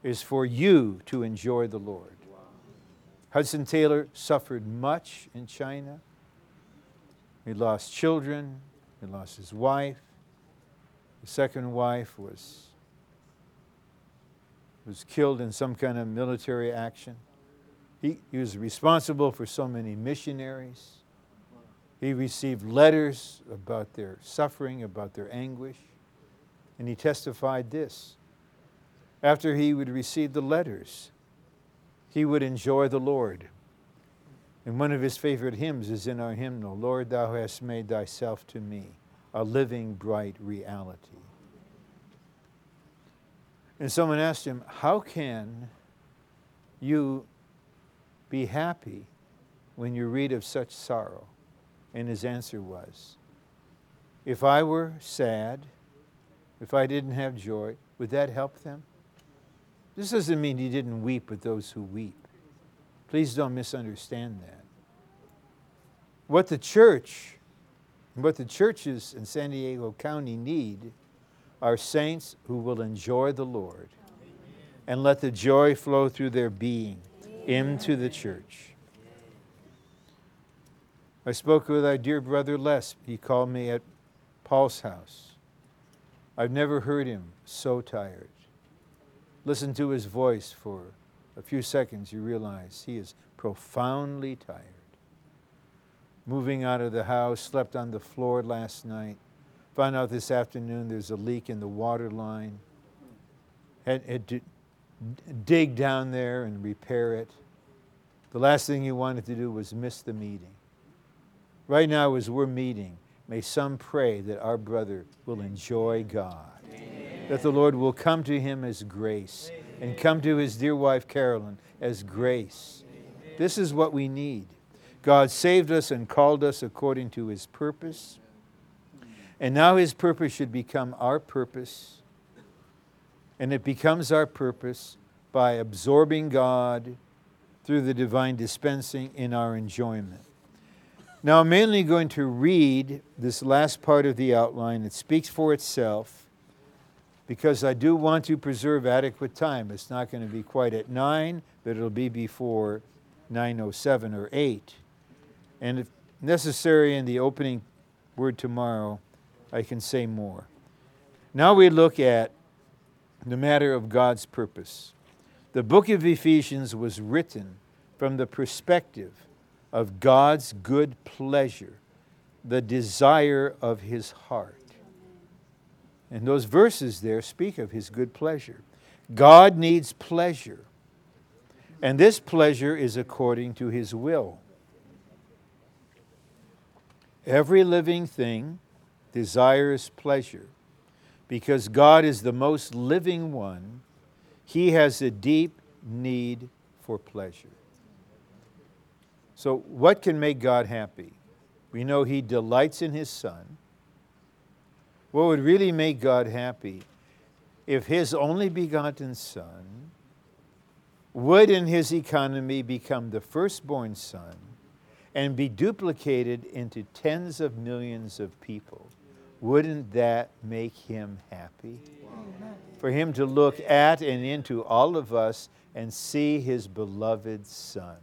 is for you to enjoy the Lord. Hudson Taylor suffered much in China. He lost children, he lost his wife. His second wife was, was killed in some kind of military action. He, he was responsible for so many missionaries. He received letters about their suffering, about their anguish, and he testified this. After he would receive the letters, he would enjoy the Lord. And one of his favorite hymns is in our hymnal Lord, thou hast made thyself to me a living, bright reality. And someone asked him, How can you be happy when you read of such sorrow? And his answer was, If I were sad, if I didn't have joy, would that help them? This doesn't mean he didn't weep with those who weep. Please don't misunderstand that. What the church, what the churches in San Diego County need are saints who will enjoy the Lord and let the joy flow through their being into the church. I spoke with our dear brother Les. He called me at Paul's house. I've never heard him so tired. Listen to his voice for a few seconds, you realize he is profoundly tired. Moving out of the house, slept on the floor last night. Found out this afternoon there's a leak in the water line. Had, had to dig down there and repair it. The last thing he wanted to do was miss the meeting. Right now, as we're meeting, may some pray that our brother will enjoy God, Amen. That the Lord will come to him as grace, and come to his dear wife Carolyn as grace. This is what we need. God saved us and called us according to his purpose. And now his purpose should become our purpose. And it becomes our purpose by absorbing God through the divine dispensing in our enjoyment. Now, I'm mainly going to read this last part of the outline. It speaks for itself because I do want to preserve adequate time. It's not going to be quite at 9, but it'll be before 9.07 or 8. And if necessary, in the opening word tomorrow, I can say more. Now we look at the matter of God's purpose. The book of Ephesians was written from the perspective of God's good pleasure, the desire of his heart. And those verses there speak of his good pleasure. God needs pleasure, and this pleasure is according to his will. Every living thing desires pleasure because God is the most living one. He has a deep need for pleasure. So, what can make God happy? We know He delights in His Son. What would really make God happy if His only begotten Son would, in His economy, become the firstborn Son and be duplicated into tens of millions of people? Wouldn't that make Him happy? For Him to look at and into all of us and see His beloved Son.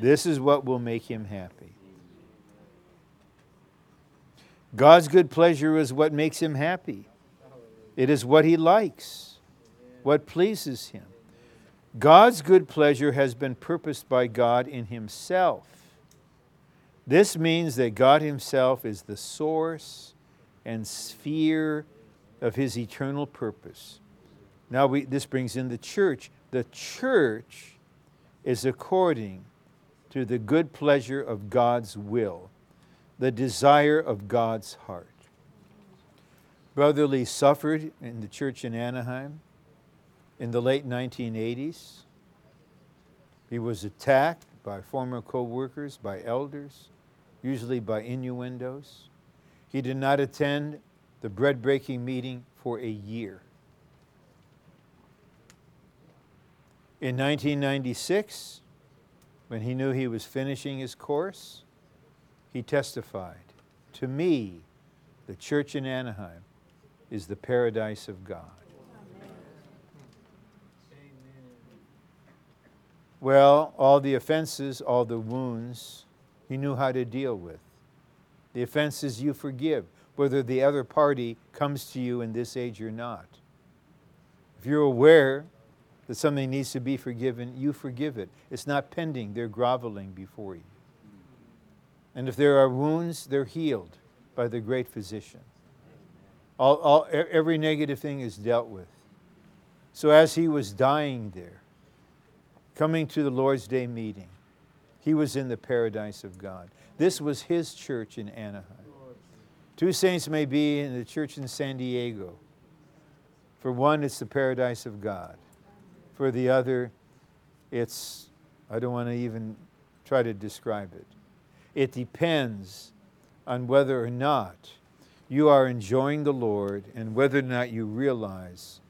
This is what will make him happy. God's good pleasure is what makes him happy. It is what he likes, what pleases him. God's good pleasure has been purposed by God in himself. This means that God himself is the source and sphere of his eternal purpose. Now, we, this brings in the church. The church is according to the good pleasure of God's will, the desire of God's heart. Brother Lee suffered in the church in Anaheim in the late 1980s. He was attacked by former co workers, by elders, usually by innuendos. He did not attend the bread breaking meeting for a year. In 1996, when he knew he was finishing his course, he testified To me, the church in Anaheim is the paradise of God. Well, all the offenses, all the wounds, he knew how to deal with. The offenses you forgive, whether the other party comes to you in this age or not. If you're aware that something needs to be forgiven, you forgive it. It's not pending, they're groveling before you. And if there are wounds, they're healed by the great physician. All, all, every negative thing is dealt with. So as he was dying there, coming to the Lord's Day meeting, he was in the paradise of God. This was his church in Anaheim. Two saints may be in the church in San Diego. For one, it's the paradise of God. For the other, it's, I don't want to even try to describe it. It depends on whether or not you are enjoying the Lord and whether or not you realize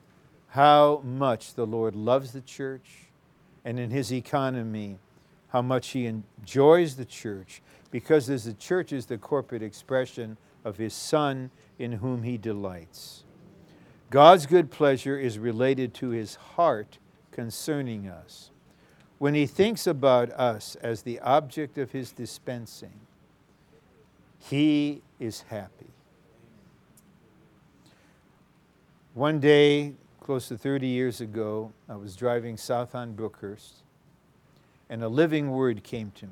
how much the Lord loves the church and in his economy, how much he enjoys the church because as the church is the corporate expression of his Son in whom he delights. God's good pleasure is related to his heart concerning us. When he thinks about us as the object of his dispensing, he is happy. One day, close to 30 years ago, I was driving south on Brookhurst, and a living word came to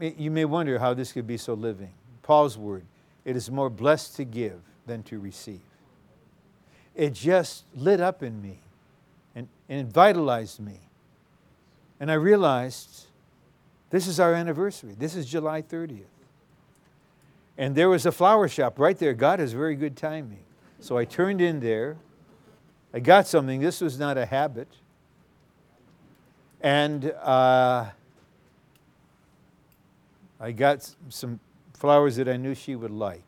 me. you may wonder how this could be so living. Paul's word it is more blessed to give than to receive. It just lit up in me and, it vitalized me. And I realized this is our anniversary. This is July 30th. And there was a flower shop right there. God has very good timing. So I turned in there. I got something. This was not a habit. And uh, I got some flowers that I knew she would like.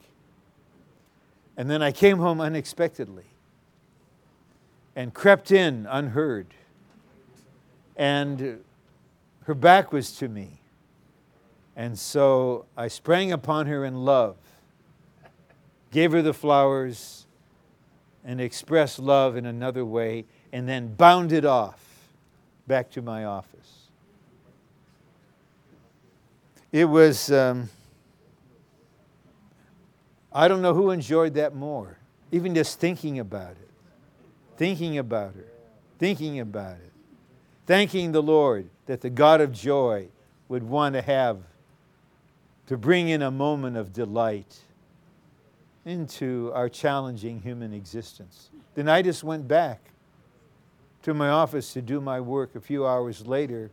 And then I came home unexpectedly and crept in unheard. And her back was to me. And so I sprang upon her in love, gave her the flowers, and expressed love in another way, and then bounded off back to my office. It was. Um, I don't know who enjoyed that more, even just thinking about it, thinking about her, thinking about it, thanking the Lord that the God of joy would want to have, to bring in a moment of delight into our challenging human existence. Then I just went back to my office to do my work. A few hours later,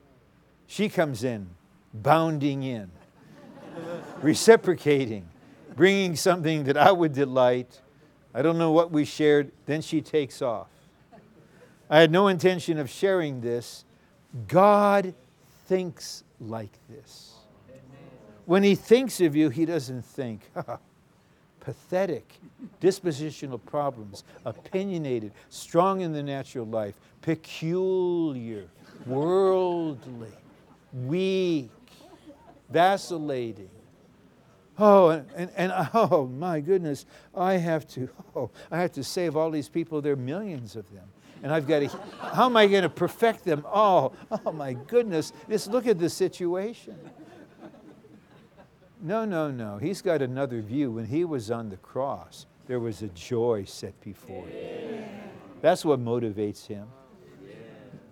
she comes in, bounding in, reciprocating bringing something that I would delight. I don't know what we shared. Then she takes off. I had no intention of sharing this. God thinks like this. When He thinks of you, He doesn't think, pathetic, dispositional problems, opinionated, strong in the natural life, peculiar, worldly, weak, vacillating Oh, and, and, and, oh my goodness, I have to, oh, I have to save all these people. There are millions of them. And I've got to, how am I going to perfect them? Oh, oh my goodness, just look at the situation. No, no, no. He's got another view. When he was on the cross, there was a joy set before him. That's what motivates him.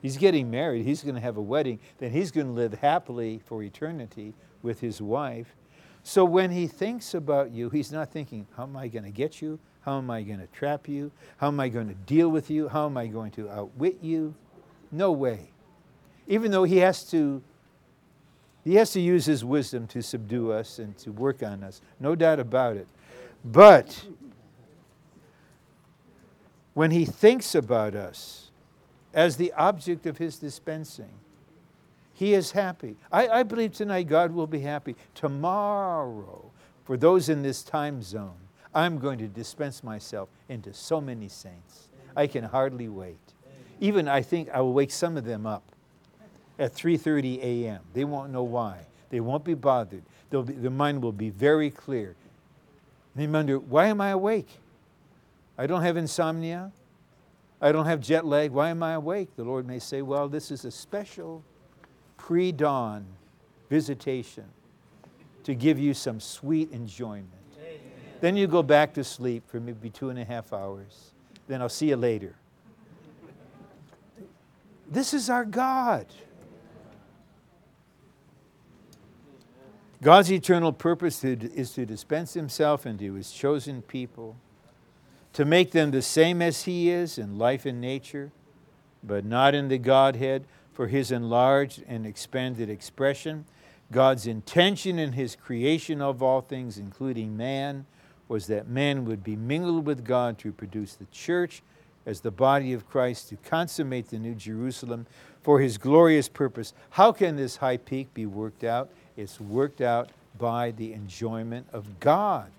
He's getting married. He's going to have a wedding. Then he's going to live happily for eternity with his wife. So when he thinks about you, he's not thinking, how am I going to get you? How am I going to trap you? How am I going to deal with you? How am I going to outwit you? No way. Even though he has to he has to use his wisdom to subdue us and to work on us. No doubt about it. But when he thinks about us as the object of his dispensing, he is happy. I, I believe tonight God will be happy. Tomorrow, for those in this time zone, I'm going to dispense myself into so many saints. I can hardly wait. Even I think I will wake some of them up at 3:30 a.m. They won't know why. They won't be bothered. Be, their mind will be very clear. They wonder, why am I awake? I don't have insomnia. I don't have jet lag. Why am I awake? The Lord may say, well, this is a special pre dawn visitation to give you some sweet enjoyment. Amen. Then you go back to sleep for maybe two and a half hours. then I'll see you later. This is our God. God's eternal purpose is to dispense himself into his chosen people, to make them the same as he is in life and nature, but not in the Godhead for his enlarged and expanded expression. God's intention in his creation of all things, including man, was that man would be mingled with God to produce the church as the body of Christ to consummate the New Jerusalem for his glorious purpose. How can this high peak be worked out? It's worked out by the enjoyment of God.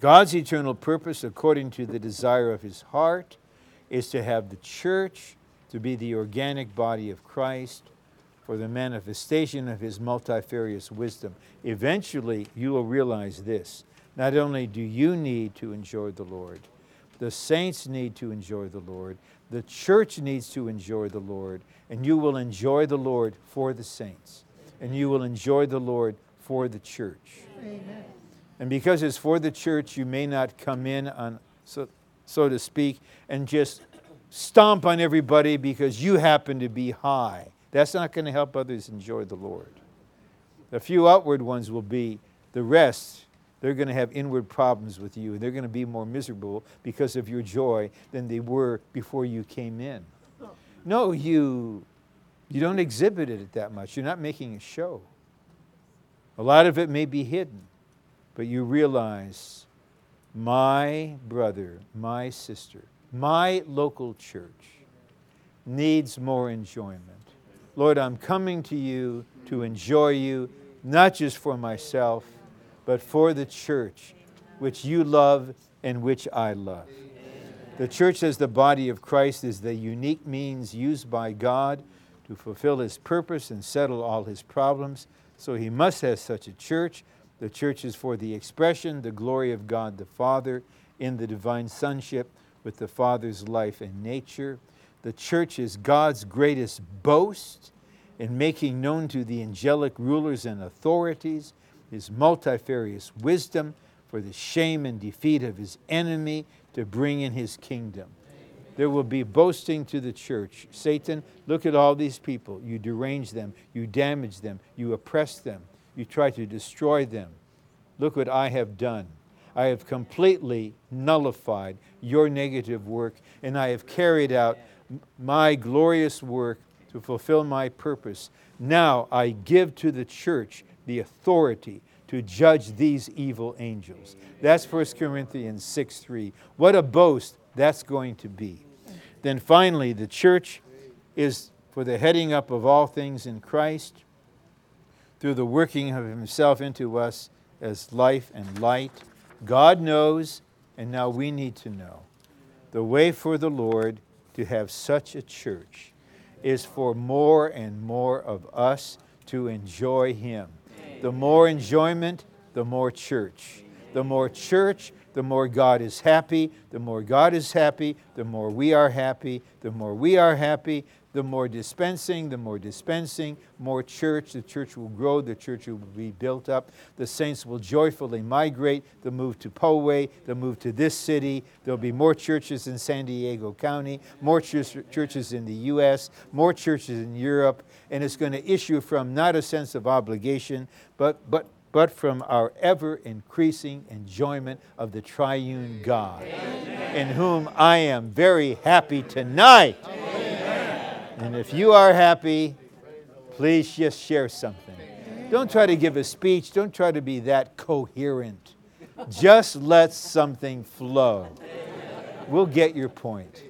God's eternal purpose, according to the desire of his heart, is to have the church to be the organic body of Christ for the manifestation of his multifarious wisdom. Eventually, you will realize this. Not only do you need to enjoy the Lord, the saints need to enjoy the Lord, the church needs to enjoy the Lord, and you will enjoy the Lord for the saints, and you will enjoy the Lord for the church. Amen. And because it's for the church, you may not come in on, so, so to speak, and just stomp on everybody because you happen to be high. That's not going to help others enjoy the Lord. A few outward ones will be, the rest, they're going to have inward problems with you. and They're going to be more miserable because of your joy than they were before you came in. No, you, you don't exhibit it that much. You're not making a show. A lot of it may be hidden, but you realize my brother, my sister, my local church needs more enjoyment. Lord, I'm coming to you to enjoy you, not just for myself, but for the church, which you love and which I love. The church, as the body of Christ, is the unique means used by God to fulfill His purpose and settle all His problems. So He must have such a church. The church is for the expression, the glory of God the Father in the divine sonship with the Father's life and nature. The church is God's greatest boast in making known to the angelic rulers and authorities his multifarious wisdom for the shame and defeat of his enemy to bring in his kingdom. There will be boasting to the church. Satan, look at all these people. You derange them, you damage them, you oppress them, you try to destroy them. Look what I have done. I have completely nullified your negative work, and I have carried out my glorious work to fulfill my purpose. Now I give to the church the authority to judge these evil angels. That's 1 Corinthians 6 3. What a boast that's going to be. Then finally, the church is for the heading up of all things in Christ through the working of Himself into us as life and light God knows, and now we need to know. The way for the Lord to have such a church is for more and more of us to enjoy Him. The more enjoyment, the more church. The more church, the more God is happy. The more God is happy, the more we are happy. The more we are happy, the more dispensing, the more dispensing, more church. The church will grow, the church will be built up. The saints will joyfully migrate. They'll move to Poway, they'll move to this city. There'll be more churches in San Diego County, more churches in the U.S., more churches in Europe, and it's going to issue from not a sense of obligation, but, but but from our ever increasing enjoyment of the triune God, Amen. in whom I am very happy tonight. And if you are happy, please just share something. Don't try to give a speech, don't try to be that coherent. Just let something flow. We'll get your point.